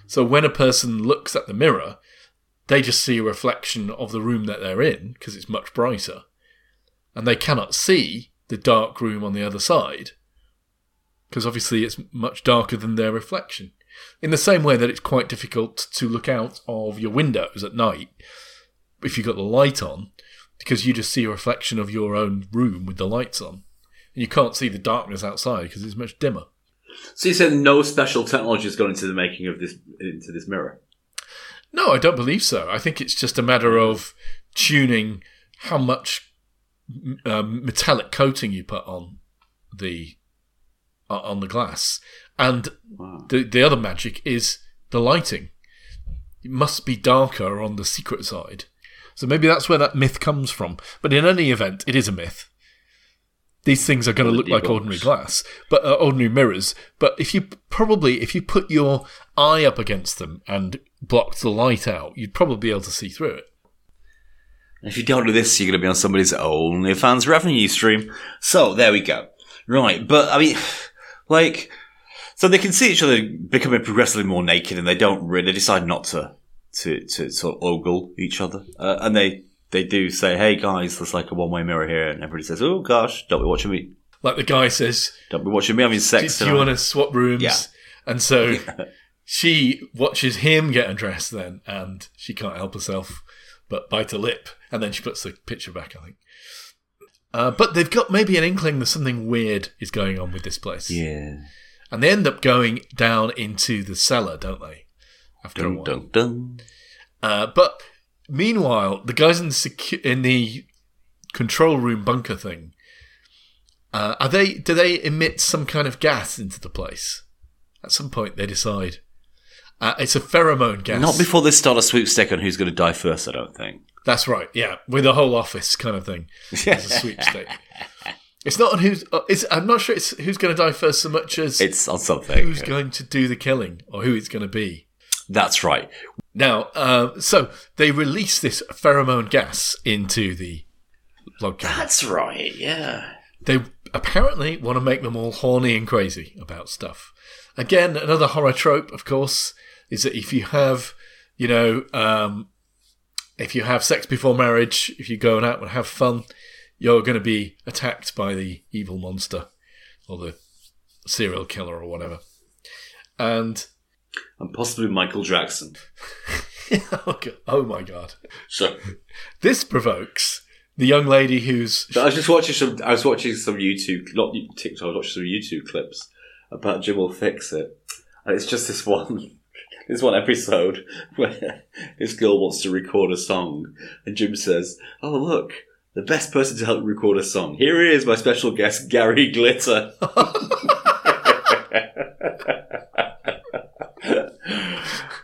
So when a person looks at the mirror, they just see a reflection of the room that they're in because it's much brighter, and they cannot see the dark room on the other side because obviously it's much darker than their reflection. In the same way that it's quite difficult to look out of your windows at night if you've got the light on, because you just see a reflection of your own room with the lights on. And you can't see the darkness outside because it's much dimmer. So you said no special technology has gone into the making of this into this mirror. No, I don't believe so. I think it's just a matter of tuning how much um, metallic coating you put on the on the glass, and Wow. the the other magic is the lighting. It must be darker on the secret side, so maybe that's where that myth comes from. But in any event, it is a myth. These things are going to look like ordinary glass, but uh, ordinary mirrors. But if you probably, if you put your eye up against them and blocked the light out, you'd probably be able to see through it. If you don't do this, you're going to be on somebody's OnlyFans revenue stream. So there we go. Right, but I mean, like, so they can see each other becoming progressively more naked, and they don't really they decide not to to to sort of ogle each other, uh, and they they do say, "Hey guys, there's like a one way mirror here," and everybody says, "Oh gosh, don't be watching me, Like the guy says, don't be watching me having "Do, sex." do you want to swap rooms?" Yeah. And so she watches him get undressed then, and she can't help herself but bite her lip, and then she puts the picture back. I think. Uh, but they've got maybe an inkling that something weird is going on with this place. Yeah. And they end up going down into the cellar, don't they? After a while. dun dun. Uh, but meanwhile, the guys in the secu- in the control room bunker thing, uh, are they? Do they emit some kind of gas into the place? At some point, they decide uh, it's a pheromone gas. Not before they start a sweepstake on who's going to die first. I don't think. That's right. Yeah, with a whole office kind of thing as a sweepstake. It's not on who's. Uh, it's, I'm not sure it's who's going to die first so much as It's on something. who's going to do the killing or who it's going to be. That's right. Now, uh, so they release this pheromone gas into the log cabin. That's right. Yeah. They apparently want to make them all horny and crazy about stuff. Again, another horror trope, of course, is that if you have, you know, um, if you have sex before marriage, if you're going out and have fun, you're going to be attacked by the evil monster or the serial killer or whatever. And And possibly Michael Jackson. oh, God, oh my god, So this provokes the young lady who's I was just watching some. I was watching some YouTube, not TikTok. I was watching some YouTube clips about Jim will fix it, and it's just this one, this one episode where this girl wants to record a song, and Jim says, "Oh look, the best person to help record a song. Here he is, my special guest, Gary Glitter."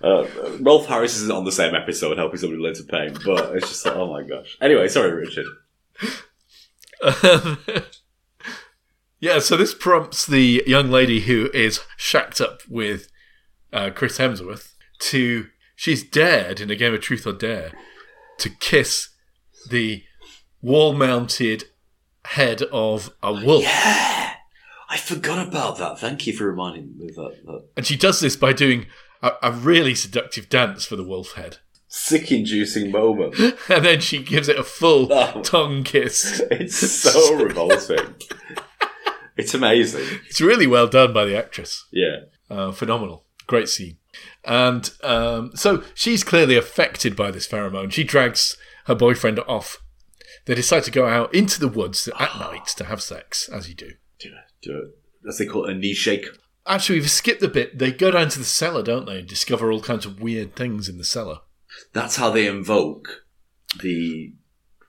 Uh, Rolf Harris isn't on the same episode helping somebody learn to paint, but it's just like, oh my gosh. Anyway, sorry, Richard. Um, yeah, so this prompts the young lady who is shacked up with uh, Chris Hemsworth to. She's dared in a game of Truth or Dare to kiss the wall mounted head of a wolf. Yeah, I forgot about that. Thank you for reminding me of that. that And she does this by doing a, a really seductive dance for the wolf head. sick-inducing moment. And then she gives it a full Oh. tongue kiss. It's so revolting. It's amazing. It's really well done by the actress. Yeah. Uh, phenomenal. Great scene. And um, so she's clearly affected by this pheromone. She drags her boyfriend off. They decide to go out into the woods at night to have sex, as you do. Do it. Do it. As they call it, a knee shake. Actually, we've skipped a bit. They go down to the cellar, don't they, and discover all kinds of weird things in the cellar. That's how they invoke the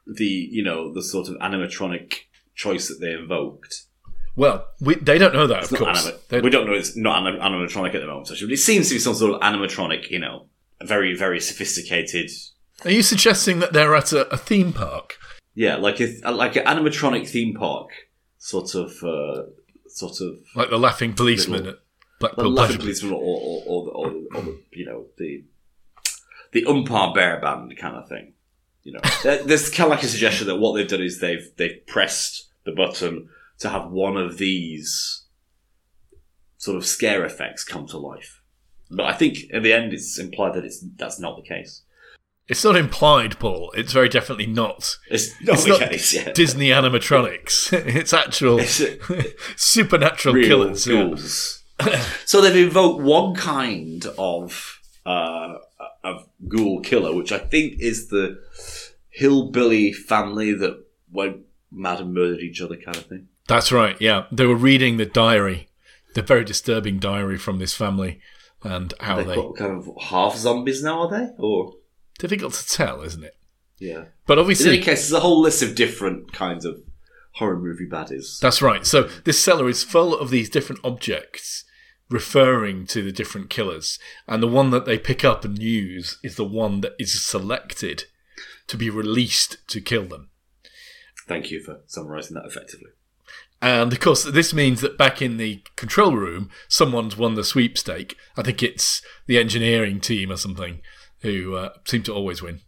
the you know the sort of animatronic choice that they invoked. Well, we, they don't know that, It's of course. anima- we don't know it's not anim- animatronic at the moment. Actually, but it seems to be some sort of animatronic. You know, very very sophisticated. Are you suggesting that they're at a, a theme park? Yeah, like a like an animatronic theme park, sort of uh, sort of Like the laughing policeman Little- at the laughing policeman or or, or, the- or, or the you know the the umpire bear band kind of thing. You know, there's kind of like a suggestion that what they've done is they've they've pressed the button to have one of these sort of scare effects come to life. But I think in the end, it's implied that it's that's not the case. It's not implied, Paul. It's very definitely not It's not It's the not case. Yeah. Disney animatronics. it's actual It's supernatural real killers. yeah. ghouls. so they've invoked one kind of uh, of ghoul killer, which I think is the hillbilly family that went mad and murdered each other, kind of thing. That's right. Yeah, they were reading the diary, the very disturbing diary from this family, and how They've they. got kind of half zombies now, are they? Or Difficult to tell, isn't it? yeah. But obviously, In any case, there's a whole list of different kinds of horror movie baddies. That's right. So this cellar is full of these different objects referring to the different killers, and the one that they pick up and use is the one that is selected to be released to kill them. Thank you for summarising that effectively. And of course, this means that back in the control room, someone's won the sweepstake. I think it's the engineering team or something who uh, seem to always win.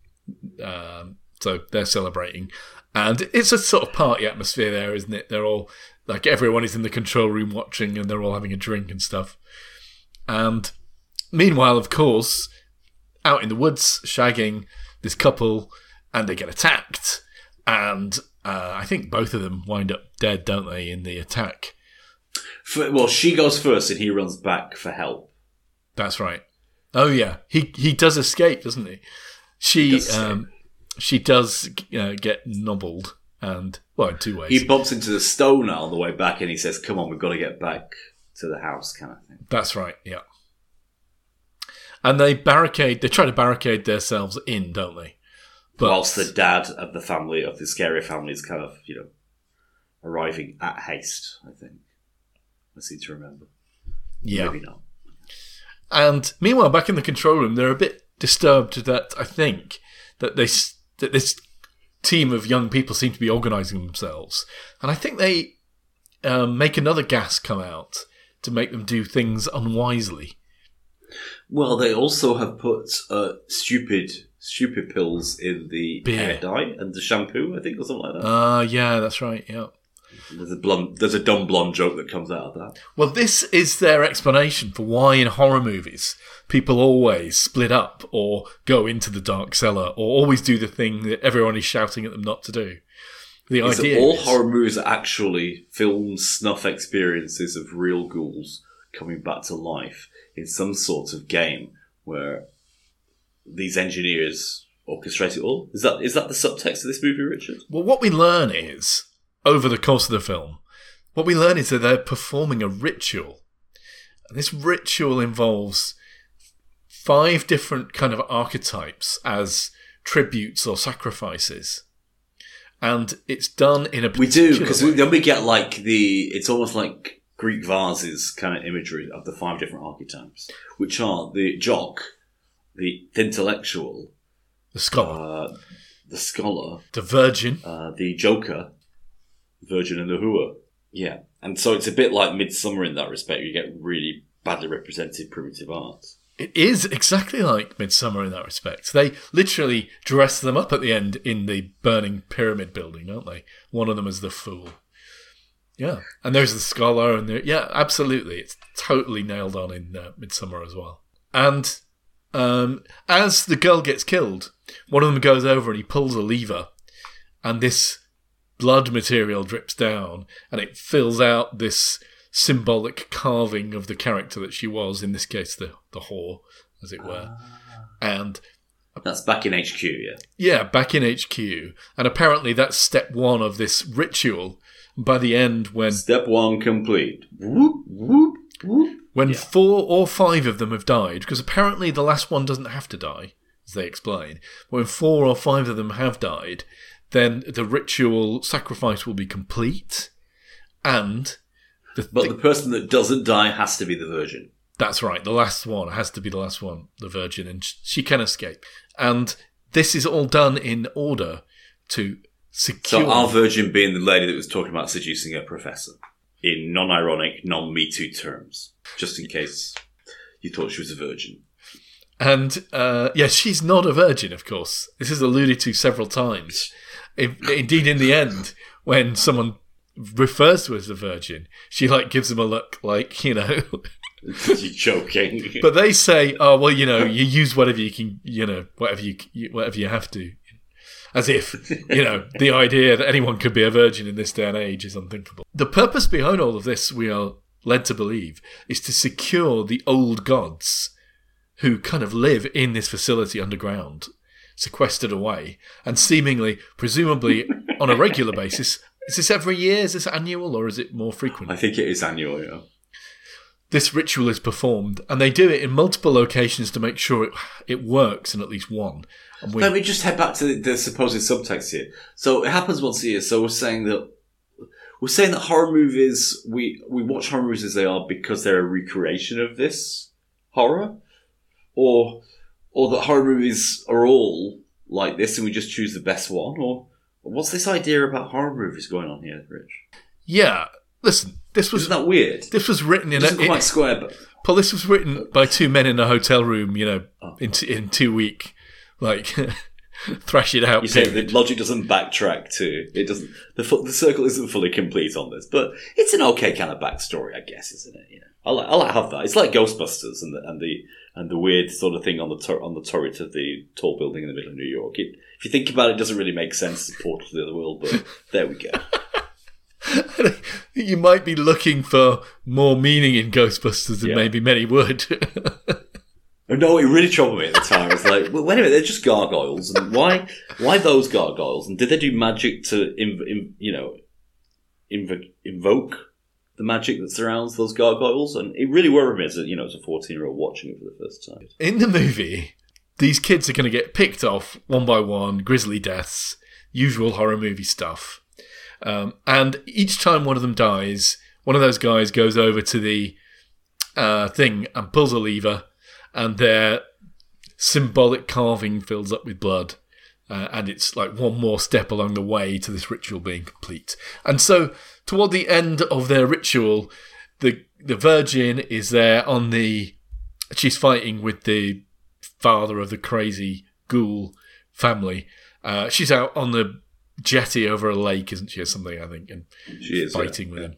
Um, so they're celebrating. And it's a sort of party atmosphere there, isn't it? They're all like everyone is in the control room watching and they're all having a drink and stuff. And meanwhile, of course, out in the woods, shagging this couple, and they get attacked. And uh, I think both of them wind up dead, don't they, in the attack? For, well, she goes first and he runs back for help. That's right. Oh yeah, he he does escape, doesn't he? She does um, she does uh, get nobbled, and well, in two ways. He bumps into the stoner on the way back, and he says, "Come on, we've got to get back to the house," kind of thing. That's right. Yeah. And they barricade. They try to barricade themselves in, don't they? But Whilst the dad of the family of the scary family is kind of you know arriving at haste. I think I seem to remember. yeah. Maybe not. And meanwhile, back in the control room, they're a bit disturbed that I think that they that this team of young people seem to be organising themselves, and I think they um, make another gas come out to make them do things unwisely. Well, they also have put uh, stupid, stupid pills in the Beer. hair dye and the shampoo, I think, or something like that. Ah, yeah, that's right. Yeah. there's a blonde, there's a dumb blonde joke that comes out of that. Well, this is their explanation for why in horror movies people always split up or go into the dark cellar or always do the thing that everyone is shouting at them not to do. The Is that idea all is, horror movies are actually film snuff experiences of real ghouls coming back to life in some sort of game where these engineers orchestrate it all? Is that is that the subtext of this movie, Richard? Well, what we learn is, over the course of the film, what we learn is that they're performing a ritual. And this ritual involves five different kind of archetypes as tributes or sacrifices. And it's done in a We do because then we get like the it's almost like Greek vases kind of imagery of the five different archetypes, which are the jock, the intellectual, the scholar, uh, the scholar, the virgin, uh, the Joker, Virgin and the whore. Yeah. And so it's a bit like Midsommar in that respect. You get really badly represented primitive art. It is exactly like Midsommar in that respect. They literally dress them up at the end in the burning pyramid building, don't they? One of them is the fool. Yeah, and there's the scholar, and yeah, absolutely, it's totally nailed on in uh, Midsommar as well. And um, as the girl gets killed, one of them goes over and he pulls a lever, and this blood material drips down, and it fills out this symbolic carving of the character that she was, in this case, the, the whore, as it were. And That's back in HQ, yeah. yeah, back in HQ. And apparently that's step one of this ritual. By the end, when Step one complete. Whoop, whoop, whoop. When four or five of them have died, because apparently the last one doesn't have to die, as they explain. When four or five of them have died, then the ritual sacrifice will be complete, and the, But the person that doesn't die has to be the Virgin. That's right. The last one has to be the last one, the Virgin, and she can escape. And this is all done in order to secure. So our Virgin being the lady that was talking about seducing a professor in non-ironic, non-Me Too terms, just in case you thought she was a virgin. and uh, yeah, she's not a virgin, of course. This is alluded to several times. In- indeed, in the end, when someone refers to her as a virgin, she like gives them a look, like you know. You're joking. but they say, "Oh well, you know, you use whatever you can, you know, whatever you whatever you have to." As if, you know, the idea that anyone could be a virgin in this day and age is unthinkable. The purpose behind all of this, we are led to believe, is to secure the old gods who kind of live in this facility underground, sequestered away, and seemingly, presumably, on a regular basis. Is this every year? Is this annual, or is it more frequent? I think it is annual, yeah. This ritual is performed, and they do it in multiple locations to make sure it, it works in at least one. And we, Let me just head back to the, the supposed subtext here. So it happens once a year. So we're saying that we're saying that horror movies we we watch horror movies as they are because they're a recreation of this horror, or or that horror movies are all like this and we just choose the best one, or what's this idea about horror movies going on here, Rich? yeah, listen, this was Isn't that weird? this was written in a, quite it, square, but Paul. This was written by two men in a hotel room, you know, Oh. in t- in two week, like thrash it out. You say the logic doesn't backtrack to it doesn't the the circle isn't fully complete on this, but it's an okay kind of backstory, I guess, isn't it? You know, I like I like have that. It's like Ghostbusters and the and the and the weird sort of thing on the tur- on the turret of the tall building in the middle of New York. It, if you think about it, it doesn't really make sense as a portal to the other world, but there we go. you might be looking for more meaning in Ghostbusters than Yeah. maybe many would. No, it really troubled me at the time. It's like, well, wait a minute, they're just gargoyles, and why, why those gargoyles? And did they do magic to, inv- in, you know, inv- invoke the magic that surrounds those gargoyles? And it really worried me as a, you know, as a fourteen-year-old watching it for the first time. In the movie, these kids are going to get picked off one by one, grisly deaths, usual horror movie stuff. Um, and each time one of them dies, one of those guys goes over to the uh, thing and pulls a lever, and their symbolic carving fills up with blood. Uh, and it's like one more step along the way to this ritual being complete. And so, toward the end of their ritual, the the Virgin is there on the. She's fighting with the father of the crazy ghoul family. Uh, she's out on the jetty over a lake, isn't she, or something? I think, and She is fighting yeah. with him.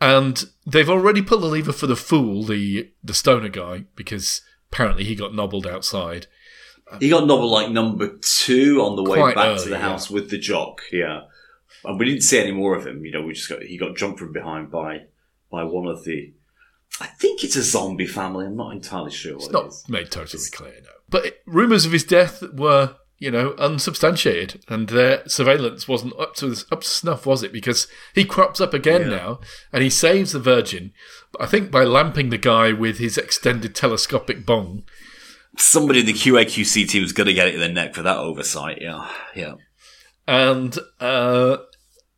And they've already pulled the lever for the fool, the the stoner guy, because apparently he got nobbled outside. He got novel like number two on the way back to the house with the jock. Yeah, and we didn't see any more of him. You know, we just got he got jumped from behind by by one of the. I think it's a zombie family. I'm not entirely sure It's it not made totally clear, no. But it, rumours of his death were, you know, unsubstantiated, and their surveillance wasn't up to up to snuff, was it? Because he crops up again Yeah. now, and he saves the Virgin. I think by lamping the guy with his extended telescopic bong. Somebody in the QAQC team is going to get it in the neck for that oversight. Yeah, yeah. and uh,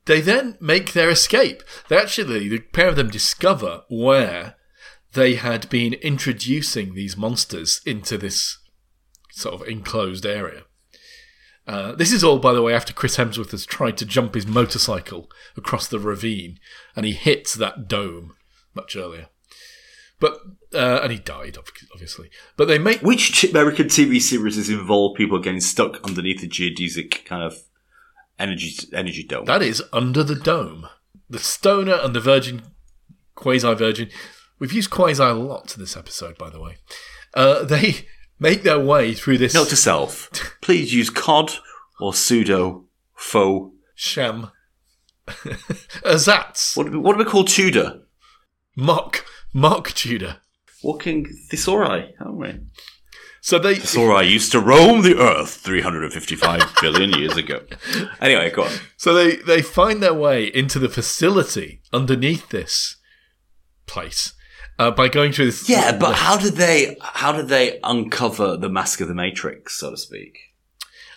they then make their escape. They actually, the pair of them discover where they had been introducing these monsters into this sort of enclosed area. Uh, this is all, by the way, after Chris Hemsworth has tried to jump his motorcycle across the ravine, and he hits that dome much earlier. But uh, and he died, obviously. But they make Which American TV series has involved people getting stuck underneath a geodesic kind of energy energy dome? That is Under the Dome. The Stoner and the Virgin, Quasi Virgin. We've used Quasi a lot to this episode, by the way. Uh, they make their way through this Note to self: please use COD or pseudo faux. sham. Ersatz. What do we, what do we call Tudor? Mock. Mock Tudor. Walking thesauri, aren't we? So they. Thesauri used to roam the earth 355 billion years ago. Anyway, go on. So they, they find their way into the facility underneath this place uh, by going through this. Yeah, but how did they how did they uncover the mask of the Matrix, so to speak?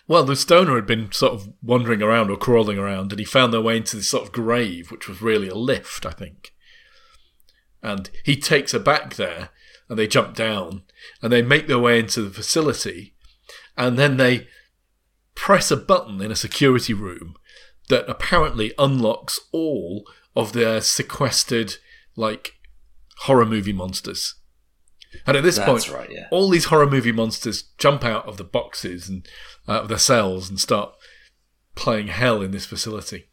Well, the stoner had been sort of wandering around or crawling around, and he found their way into this sort of grave, which was really a lift, I think. And he takes her back there, and they jump down, and they make their way into the facility, and then they press a button in a security room that apparently unlocks all of their sequestered, like, horror movie monsters. And at this That's point, right, yeah. all these horror movie monsters jump out of the boxes and out of their cells and start playing hell in this facility.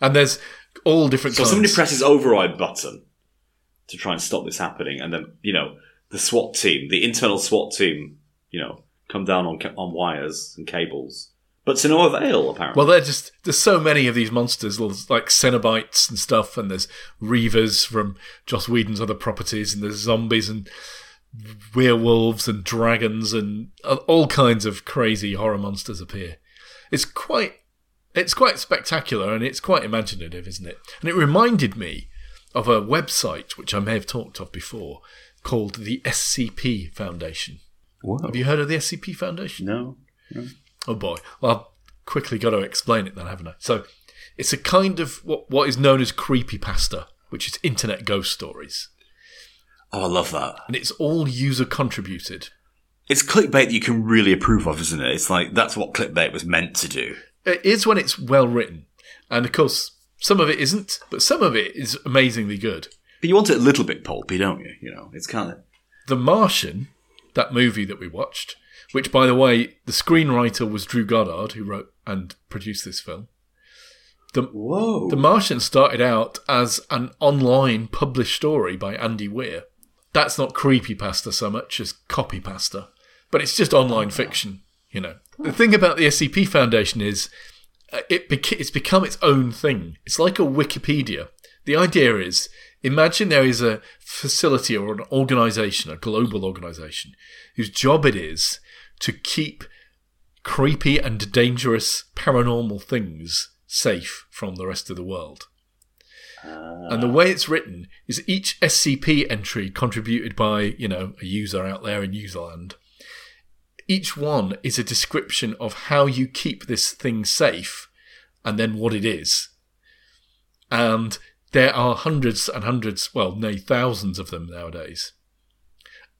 And there's all different So kinds. somebody presses override button to try and stop this happening, and then you know the SWAT team, the internal SWAT team, you know, come down on on wires and cables, but to no avail apparently. well, they're just there's so many of these monsters, like Cenobites and stuff, and there's Reavers from Joss Whedon's other properties, and there's zombies and werewolves and dragons and uh, all kinds of crazy horror monsters appear. It's quite it's quite spectacular and it's quite imaginative, isn't it? And it reminded me of a website which I may have talked of before called the SCP Foundation. Whoa. Have you heard of the SCP Foundation? no. Oh boy. Well, I've quickly got to explain it then, haven't I? So, it's a kind of what, what is known as creepypasta, which is internet ghost stories. Oh, I love that. And it's all user contributed. It's clickbait that you can really approve of, isn't it? It's like that's what clickbait was meant to do. It is when it's well written. And of course, some of it isn't, but some of it is amazingly good. But you want it a little bit pulpy, don't you? You know, it's kind of The Martian, that movie that we watched, which, by the way, the screenwriter was Drew Goddard, who wrote and produced this film. The, whoa. The Martian started out as an online published story by Andy Weir. That's not creepy pasta so much as copy pasta, but it's just online fiction, you know. The thing about the SCP Foundation is uh, it bec- it's become its own thing. It's like a Wikipedia. The idea is Imagine there is a facility or an organization, a global organization, whose job it is to keep creepy and dangerous paranormal things safe from the rest of the world. And the ah. way it's written is each SCP entry contributed by, you know, a user out there in userland. Each one is a description of how you keep this thing safe and then what it is. And there are hundreds and hundreds, well, nay, thousands of them nowadays.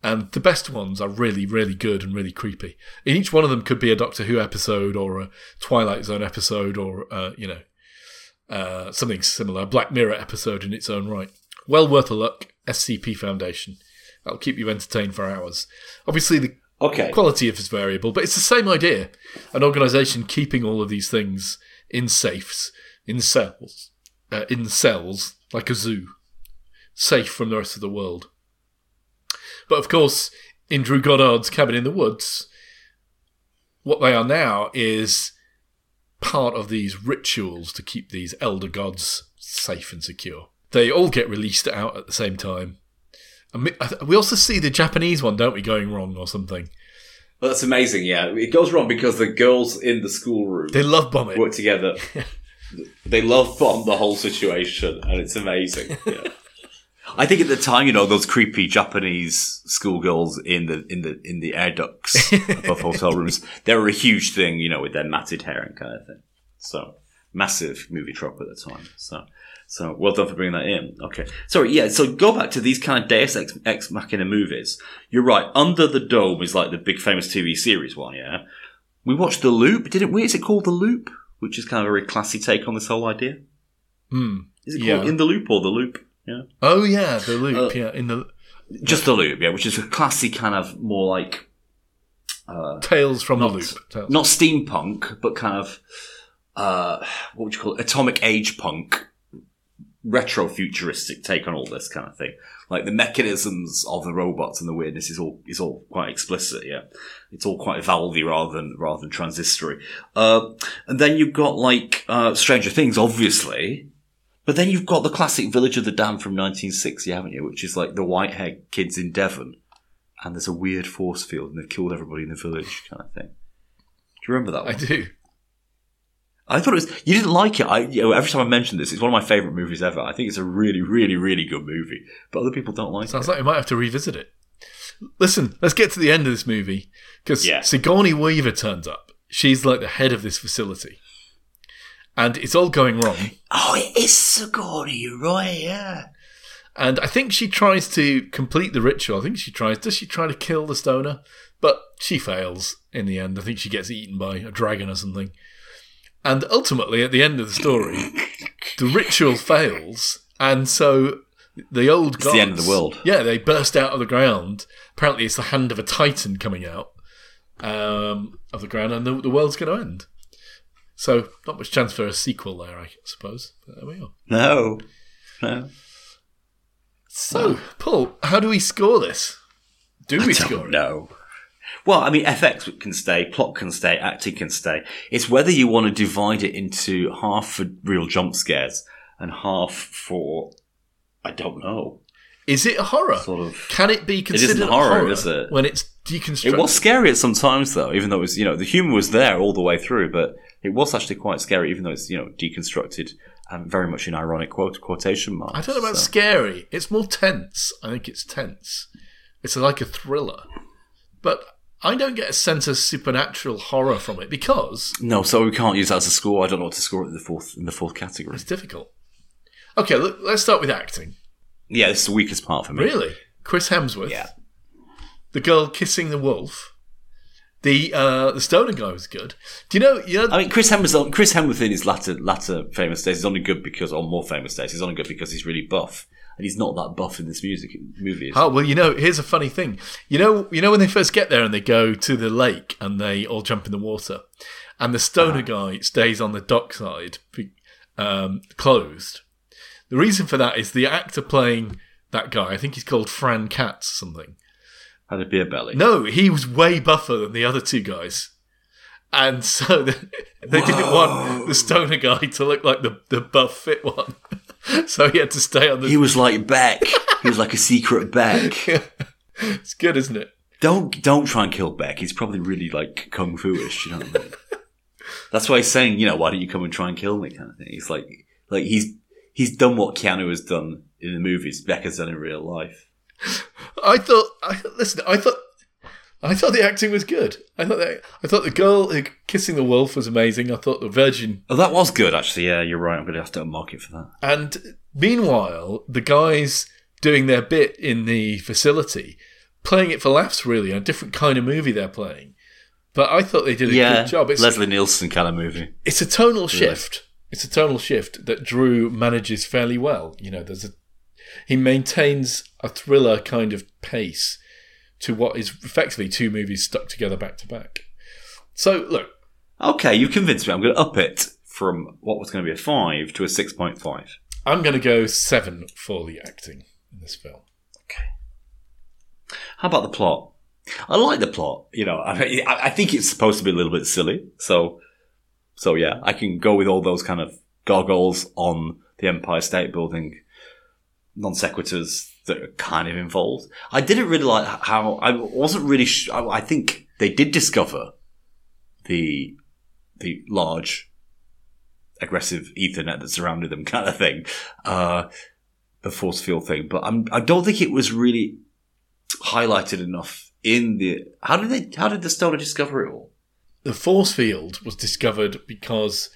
And the best ones are really, really good and really creepy. And each one of them could be a Doctor Who episode or a Twilight Zone episode or, uh, you know, uh, something similar, a Black Mirror episode in its own right. Well worth a look. SCP Foundation. That'll keep you entertained for hours. Obviously, the Okay. quality of is variable, but it's the same idea. An organisation keeping all of these things in safes, in cells, uh, in cells, like a zoo, safe from the rest of the world. But of course, in Drew Goddard's Cabin in the Woods, what they are now is part of these rituals to keep these elder gods safe and secure. They all get released out at the same time. And we- we also see the Japanese one, don't we, going wrong or something? Well, that's amazing. Yeah, it goes wrong because the girls in the schoolroom They love bombing. work together. they love bomb the whole situation, and it's amazing. Yeah. I think at the time, you know, those creepy Japanese schoolgirls in the in the in the air ducts above hotel rooms, they were a huge thing, you know, with their matted hair and kind of thing. So massive movie trope at the time. So so well done for bringing that in. Okay, sorry, yeah. So go back to these kind of Deus Ex, Ex Machina movies. You're right. Under the Dome is like the big famous TV series one. Yeah, we watched The Loop, didn't we? Is it called The Loop? Which is kind of a very classy take on this whole idea. Hmm. Is it Yeah. called In the Loop or The Loop? Yeah. Oh yeah, the loop. Uh, yeah, in the Just The Loop, yeah, which is a classy kind of more like uh, Tales from not, the Loop. Tales. not steampunk, but kind of uh, what would you call it? Atomic age punk, retro futuristic take on all this kind of thing. Like the mechanisms of the robots and the weirdness is all is all quite explicit. Yeah, it's all quite valvey rather than rather than transistory. Uh, and then you've got like uh, Stranger Things, obviously. But then you've got the classic Village of the Damned from 1960, haven't you? Which is like the white-haired kids in Devon, and there's a weird force field, and they've killed everybody in the village, kind of thing. Do you remember that I one? do. I thought it was. You didn't like it. I you know, every time I mention this, it's one of my favourite movies ever. I think it's a really, really, really good movie, but other people don't like Sounds it. Sounds like we might have to revisit it. Listen, let's get to the end of this movie because Yeah. Sigourney Weaver turns up. She's like the head of this facility, and it's all going wrong. oh, it is Sigourney. You're right. Yeah. And I think she tries to complete the ritual. I think she tries. Does she try to kill the stoner? But she fails in the end. I think she gets eaten by a dragon or something. And ultimately, at the end of the story, the ritual fails, and so the old It's gods. the end of the world. Yeah, they burst out of the ground. Apparently, it's the hand of a titan coming out um, of the ground, and the, the world's going to end. So, not much chance for a sequel there, I suppose. But there we are. No. No. So, Paul, how do we score this? Do we score it? No. Well, I mean, FX can stay, plot can stay, acting can stay. It's whether you want to divide it into half for real jump scares and half for, I don't know, Is it a horror? sort of. Can it be considered a horror, horror, is it? when it's deconstructed? It was scary at some times, though, even though it was, you know, the humor was there all the way through, but it was actually quite scary, even though it's, you know, deconstructed and very much in ironic quote, quotation marks. I don't know about so. scary. It's more tense. I think it's tense. It's like a thriller, but I don't get a sense of supernatural horror from it because No, so we can't use that as a score. I don't know what to score it in the fourth in the fourth category. it's difficult. Okay, look, let's start with acting. Yeah, this is the weakest part for me. Really, Chris Hemsworth, Yeah. the girl kissing the wolf, the uh, the stoner guy was good. Do you know? You know, I mean, Chris Hemsworth, Chris Hemsworth in his latter latter famous days is only good because, or more famous days, he's only good because he's really buff, and he's not that buff in this music movie. Oh well, you know, here's a funny thing. You know, you know when they first get there and they go to the lake and they all jump in the water, and the stoner guy stays on the dockside, um, closed. The reason for that is the actor playing that guy. I think he's called Fran Kranz or something. Had a beer belly. No, he was way buffer than the other two guys. And so they, they didn't want the stoner guy to look like the, the buff fit one. so he had to stay on the. He was like Beck. he was like a secret Beck. it's good, isn't it? Don't don't try and kill Beck. He's probably really like kung fu-ish. You know what I mean? That's why he's saying, you know, why don't you come and try and kill me, kind of thing. He's like, like he's he's done what Keanu has done in the movies. Beck has done in real life. I thought. I listen. I thought. I thought the acting was good. I thought that, I thought the girl kissing the wolf was amazing. I thought the virgin Oh, that was good, actually. Yeah, you're right. I'm going to have to unmark it for that. And meanwhile, the guys doing their bit in the facility, playing it for laughs, really, a different kind of movie they're playing. But I thought they did a yeah, good job. It's, Leslie Nielsen kind of movie. it's a tonal shift. It's a tonal shift that Drew manages fairly well. You know, there's a he maintains a thriller kind of pace to what is effectively two movies stuck together back to back. So look, Okay, you convinced me. I'm going to up it from what was going to be a five to a six point five. I'm going to go seven for the acting in this film. Okay. How about the plot? I like the plot. You know, I, I I think it's supposed to be a little bit silly. So, so yeah, I can go with all those kind of goggles on the Empire State Building, non sequiturs that are kind of involved. I didn't really like how I wasn't really. Sh- I, think they did discover the the large aggressive Ethernet that surrounded them, kind of thing. Uh, the force field thing, but I'm, I don't think it was really highlighted enough in the. How did they? How did the Stoner discover it all? The force field was discovered because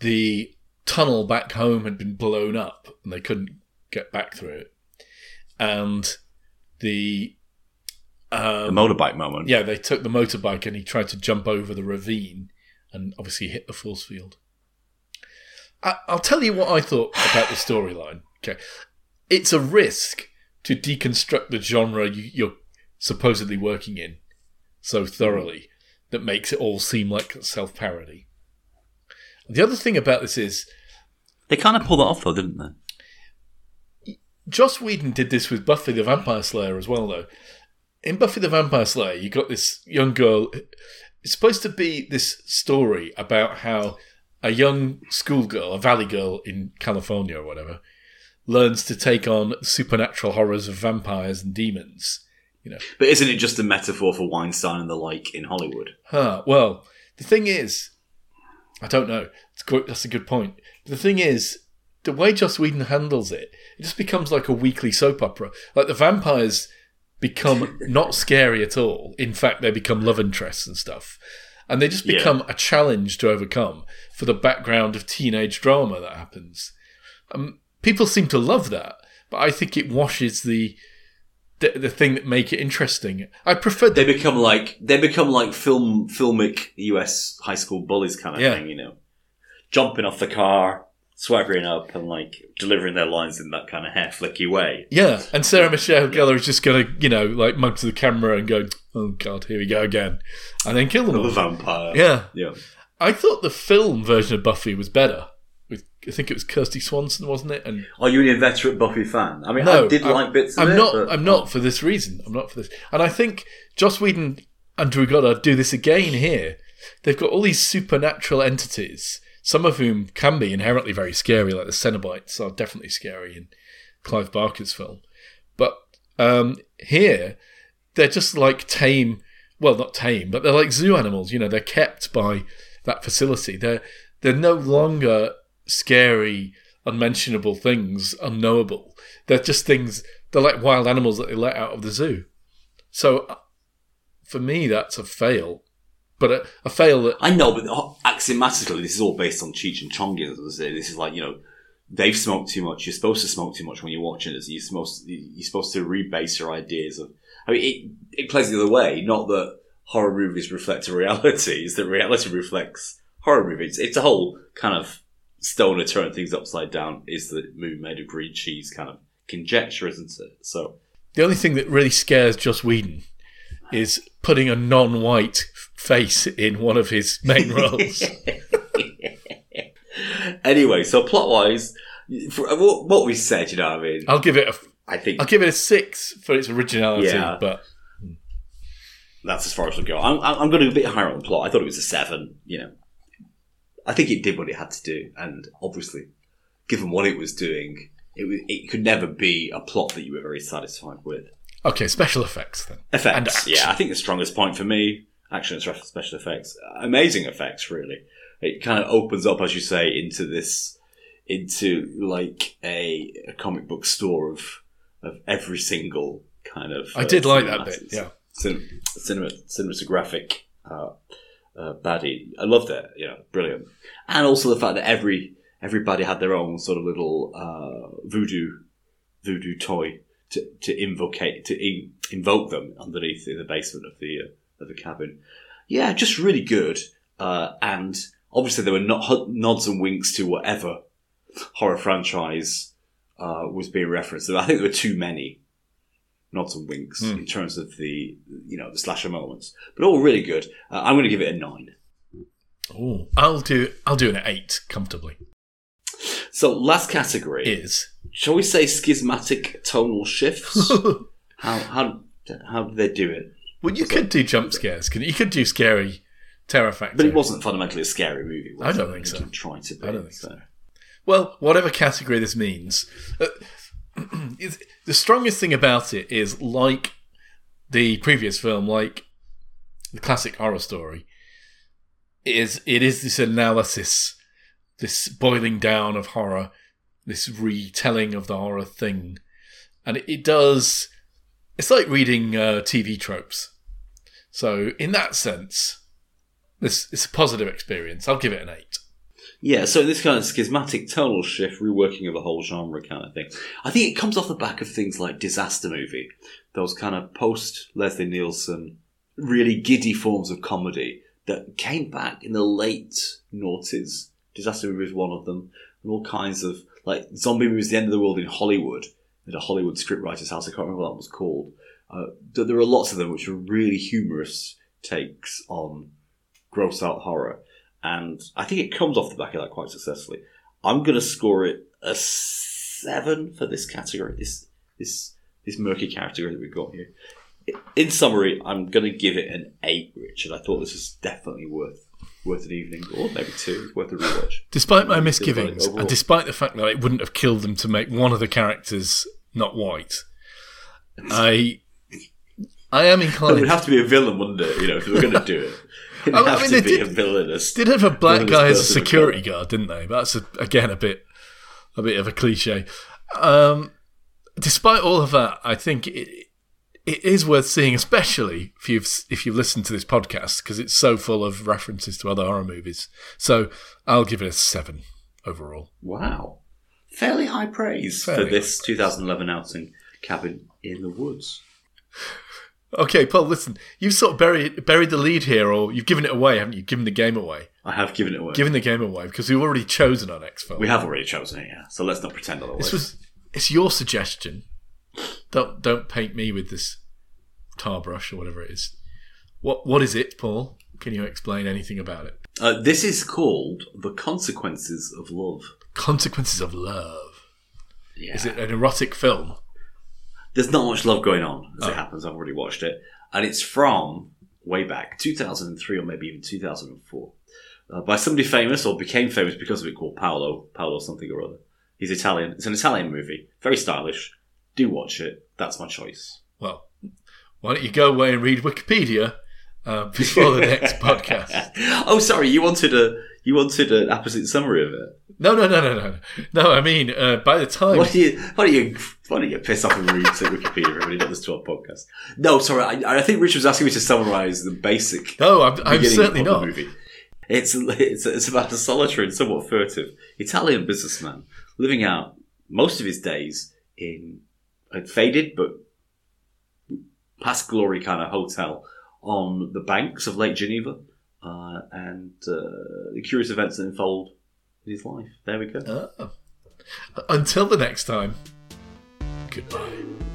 the tunnel back home had been blown up and they couldn't get back through it. And the The um, motorbike moment. yeah, they took the motorbike and he tried to jump over the ravine and obviously hit the force field. I, I'll tell you what I thought about the storyline. Okay, it's a risk to deconstruct the genre you, you're supposedly working in so thoroughly that makes it all seem like self parody. The other thing about this is They kind of pulled that off though, didn't they? Joss Whedon did this with Buffy the Vampire Slayer as well, though. In Buffy the Vampire Slayer, you got this young girl. It's supposed to be this story about how a young schoolgirl, a valley girl in California or whatever, learns to take on supernatural horrors of vampires and demons. But isn't it just a metaphor for Weinstein and the like in Hollywood? Huh. Well, the thing is, I don't know. That's a good point. The thing is, the way Joss Whedon handles it, it just becomes like a weekly soap opera. Like the vampires become not scary at all. In fact, they become love interests and stuff. And they just Yeah. become a challenge to overcome for the background of teenage drama that happens. Um, people seem to love that, but I think it washes the the, the thing that make it interesting. I prefer They become like they become like film filmic US high school bullies kind of Yeah. thing, you know, jumping off the car, swaggering up, and like delivering their lines in that kind of hair flicky way. Yeah, and Sarah Michelle Gellar is just gonna, you know, like mug to the camera and go, "Oh God, here we go again," and then kill them The all. vampire. Yeah, Yeah. I thought the film version of Buffy was better. I think it was Kristy Swanson, wasn't it? And Are you an inveterate Buffy fan? I mean, no, I did I'm- like bits I'm it. not. but- I'm not for this reason. I'm not for this. And I think Joss Whedon and Drew Goddard do this again here. They've got all these supernatural entities, some of whom can be inherently very scary, like the Cenobites are definitely scary in Clive Barker's film. But um, here, they're just like tame. Well, not tame, but they're like zoo animals. You know, they're kept by that facility. They're they're no longer scary, unmentionable things, unknowable. They're just things. They're like wild animals that they let out of the zoo. So, uh, for me, that's a fail. But a, a fail that I know, but axiomatically, this is all based on Cheech and Chong. as I say. This is like you know, they've smoked too much. You're supposed to smoke too much when you're watching this. You're supposed you're supposed to rebase your ideas of. I mean, it it plays the other way. Not that horror movies reflect a reality. It's that reality reflects horror movies. It's a whole kind of stoner turn things upside down. Is the movie made of green cheese kind of conjecture, isn't it? So the only thing that really scares Joss Whedon is putting a non-white face in one of his main roles. anyway, so plot wise, for what we said, you know, what I mean, I'll give it a I think I'll give it a six for its originality, Yeah. but that's as far as we'll go. I'm, I'm going to go a bit higher on the plot. I thought it was a seven. You know, I think it did what it had to do, and obviously, given what it was doing, it, was, it could never be a plot that you were very satisfied with. Okay, special effects then. Effects, yeah, I think the strongest point for me, action and special effects, amazing effects, really. It kind of opens up, as you say, into this, into like a, a comic book store of of every single kind of. I did like that bit. Yeah. cin- cinema, cinematographic uh, uh, baddie. I loved it. You know, brilliant. And also the fact that every everybody had their own sort of little uh, voodoo voodoo toy to to invocate to in, invoke them underneath in the basement of the uh, of the cabin. Yeah, just really good. Uh, and obviously there were not nods and winks to whatever horror franchise uh, was being referenced. I think there were too many nods and winks Hmm. in terms of the you know the slasher moments, but all really good. Uh, I'm going to give it a nine. Ooh. I'll do. I'll do an eight comfortably. So last category Is shall we say schismatic tonal shifts? how how how did they do it? well, you could do jump scares. Can you? Could do scary terror factor. But it wasn't fundamentally a scary movie. I don't it? think so. didn't try to be. I don't think so. Well, whatever category this means, uh, the strongest thing about it is like the previous film, like the classic horror story. It is it is this analysis, this boiling down of horror, this retelling of the horror thing, and it, it does. It's like reading uh, TV tropes. So in that sense, this it's a positive experience. I'll give it an eight. Yeah, so this kind of schismatic tonal shift, reworking of the whole genre kind of thing. I think it comes off the back of things like Disaster Movie, those kind of post Leslie Nielsen, really giddy forms of comedy that came back in the late noughties. Disaster Movie was one of them, and all kinds of like zombie movies, The End of the World in Hollywood, at a Hollywood scriptwriter's house. I can't remember what that was called. Uh, there are lots of them which are really humorous takes on gross out horror and I think it comes off the back of that quite successfully. I'm going to score it a seven for this category, this this this murky category that we've got here. In summary, I'm going to give it an eight, Richard. I thought this was definitely worth worth an evening, or maybe two, worth a rewatch. Despite my misgivings, and despite the fact that it wouldn't have killed them to make one of the characters not white, I I am inclined. It would have to be a villain, wouldn't it? You know, if they were going to do it, it'd I- I mean, to they be did- a villainous. did have a black guy as a security guard, didn't they? That's a, again a bit a bit of a cliche. Um, despite all of that, I think it, it is worth seeing, especially if you've if you've listened to this podcast because it's so full of references to other horror movies. So I'll give it a seven overall. Wow, fairly high praise Fairly for this 2011 outing, Cabin in the Woods. Okay, Paul, listen, you've sort of buried buried the lead here, or you've given it away, haven't you? Given the game away, I have given it away. given the game away because we've already chosen our next film. we have already chosen it, yeah. So let's not pretend otherwise. This was it's your suggestion. Don't don't paint me with this tar brush or whatever it is. What what is it, Paul? Can you explain anything about it? Uh, this is called The Consequences of Love. Consequences of love. Yeah. Is it an erotic film? There's not much love going on, as Oh. it happens. I've already watched it. And it's from way back, 2003 or maybe even 2004, uh, by somebody famous or became famous because of it called Paolo, Paolo something or other. He's Italian. It's an Italian movie. Very stylish. Do watch it. That's my choice. Well, why don't you go away and read Wikipedia uh, before the next podcast? oh, sorry. You wanted a you wanted an apposite summary of it. No, no, no, no, no, no. I mean, uh, by the time Why do you why do you why don't you piss off and read to Wikipedia? Everybody not this to our podcast. No, sorry. I, I think Rich was asking me to summarise the basic no, I'm, I'm certainly not. movie. It's it's it's about a solitary and somewhat furtive Italian businessman living out most of his days in a faded but past glory kind of hotel on the banks of Lake Geneva, uh, and uh, the curious events that unfold in his life. There we go. Oh. Until the next time, goodbye.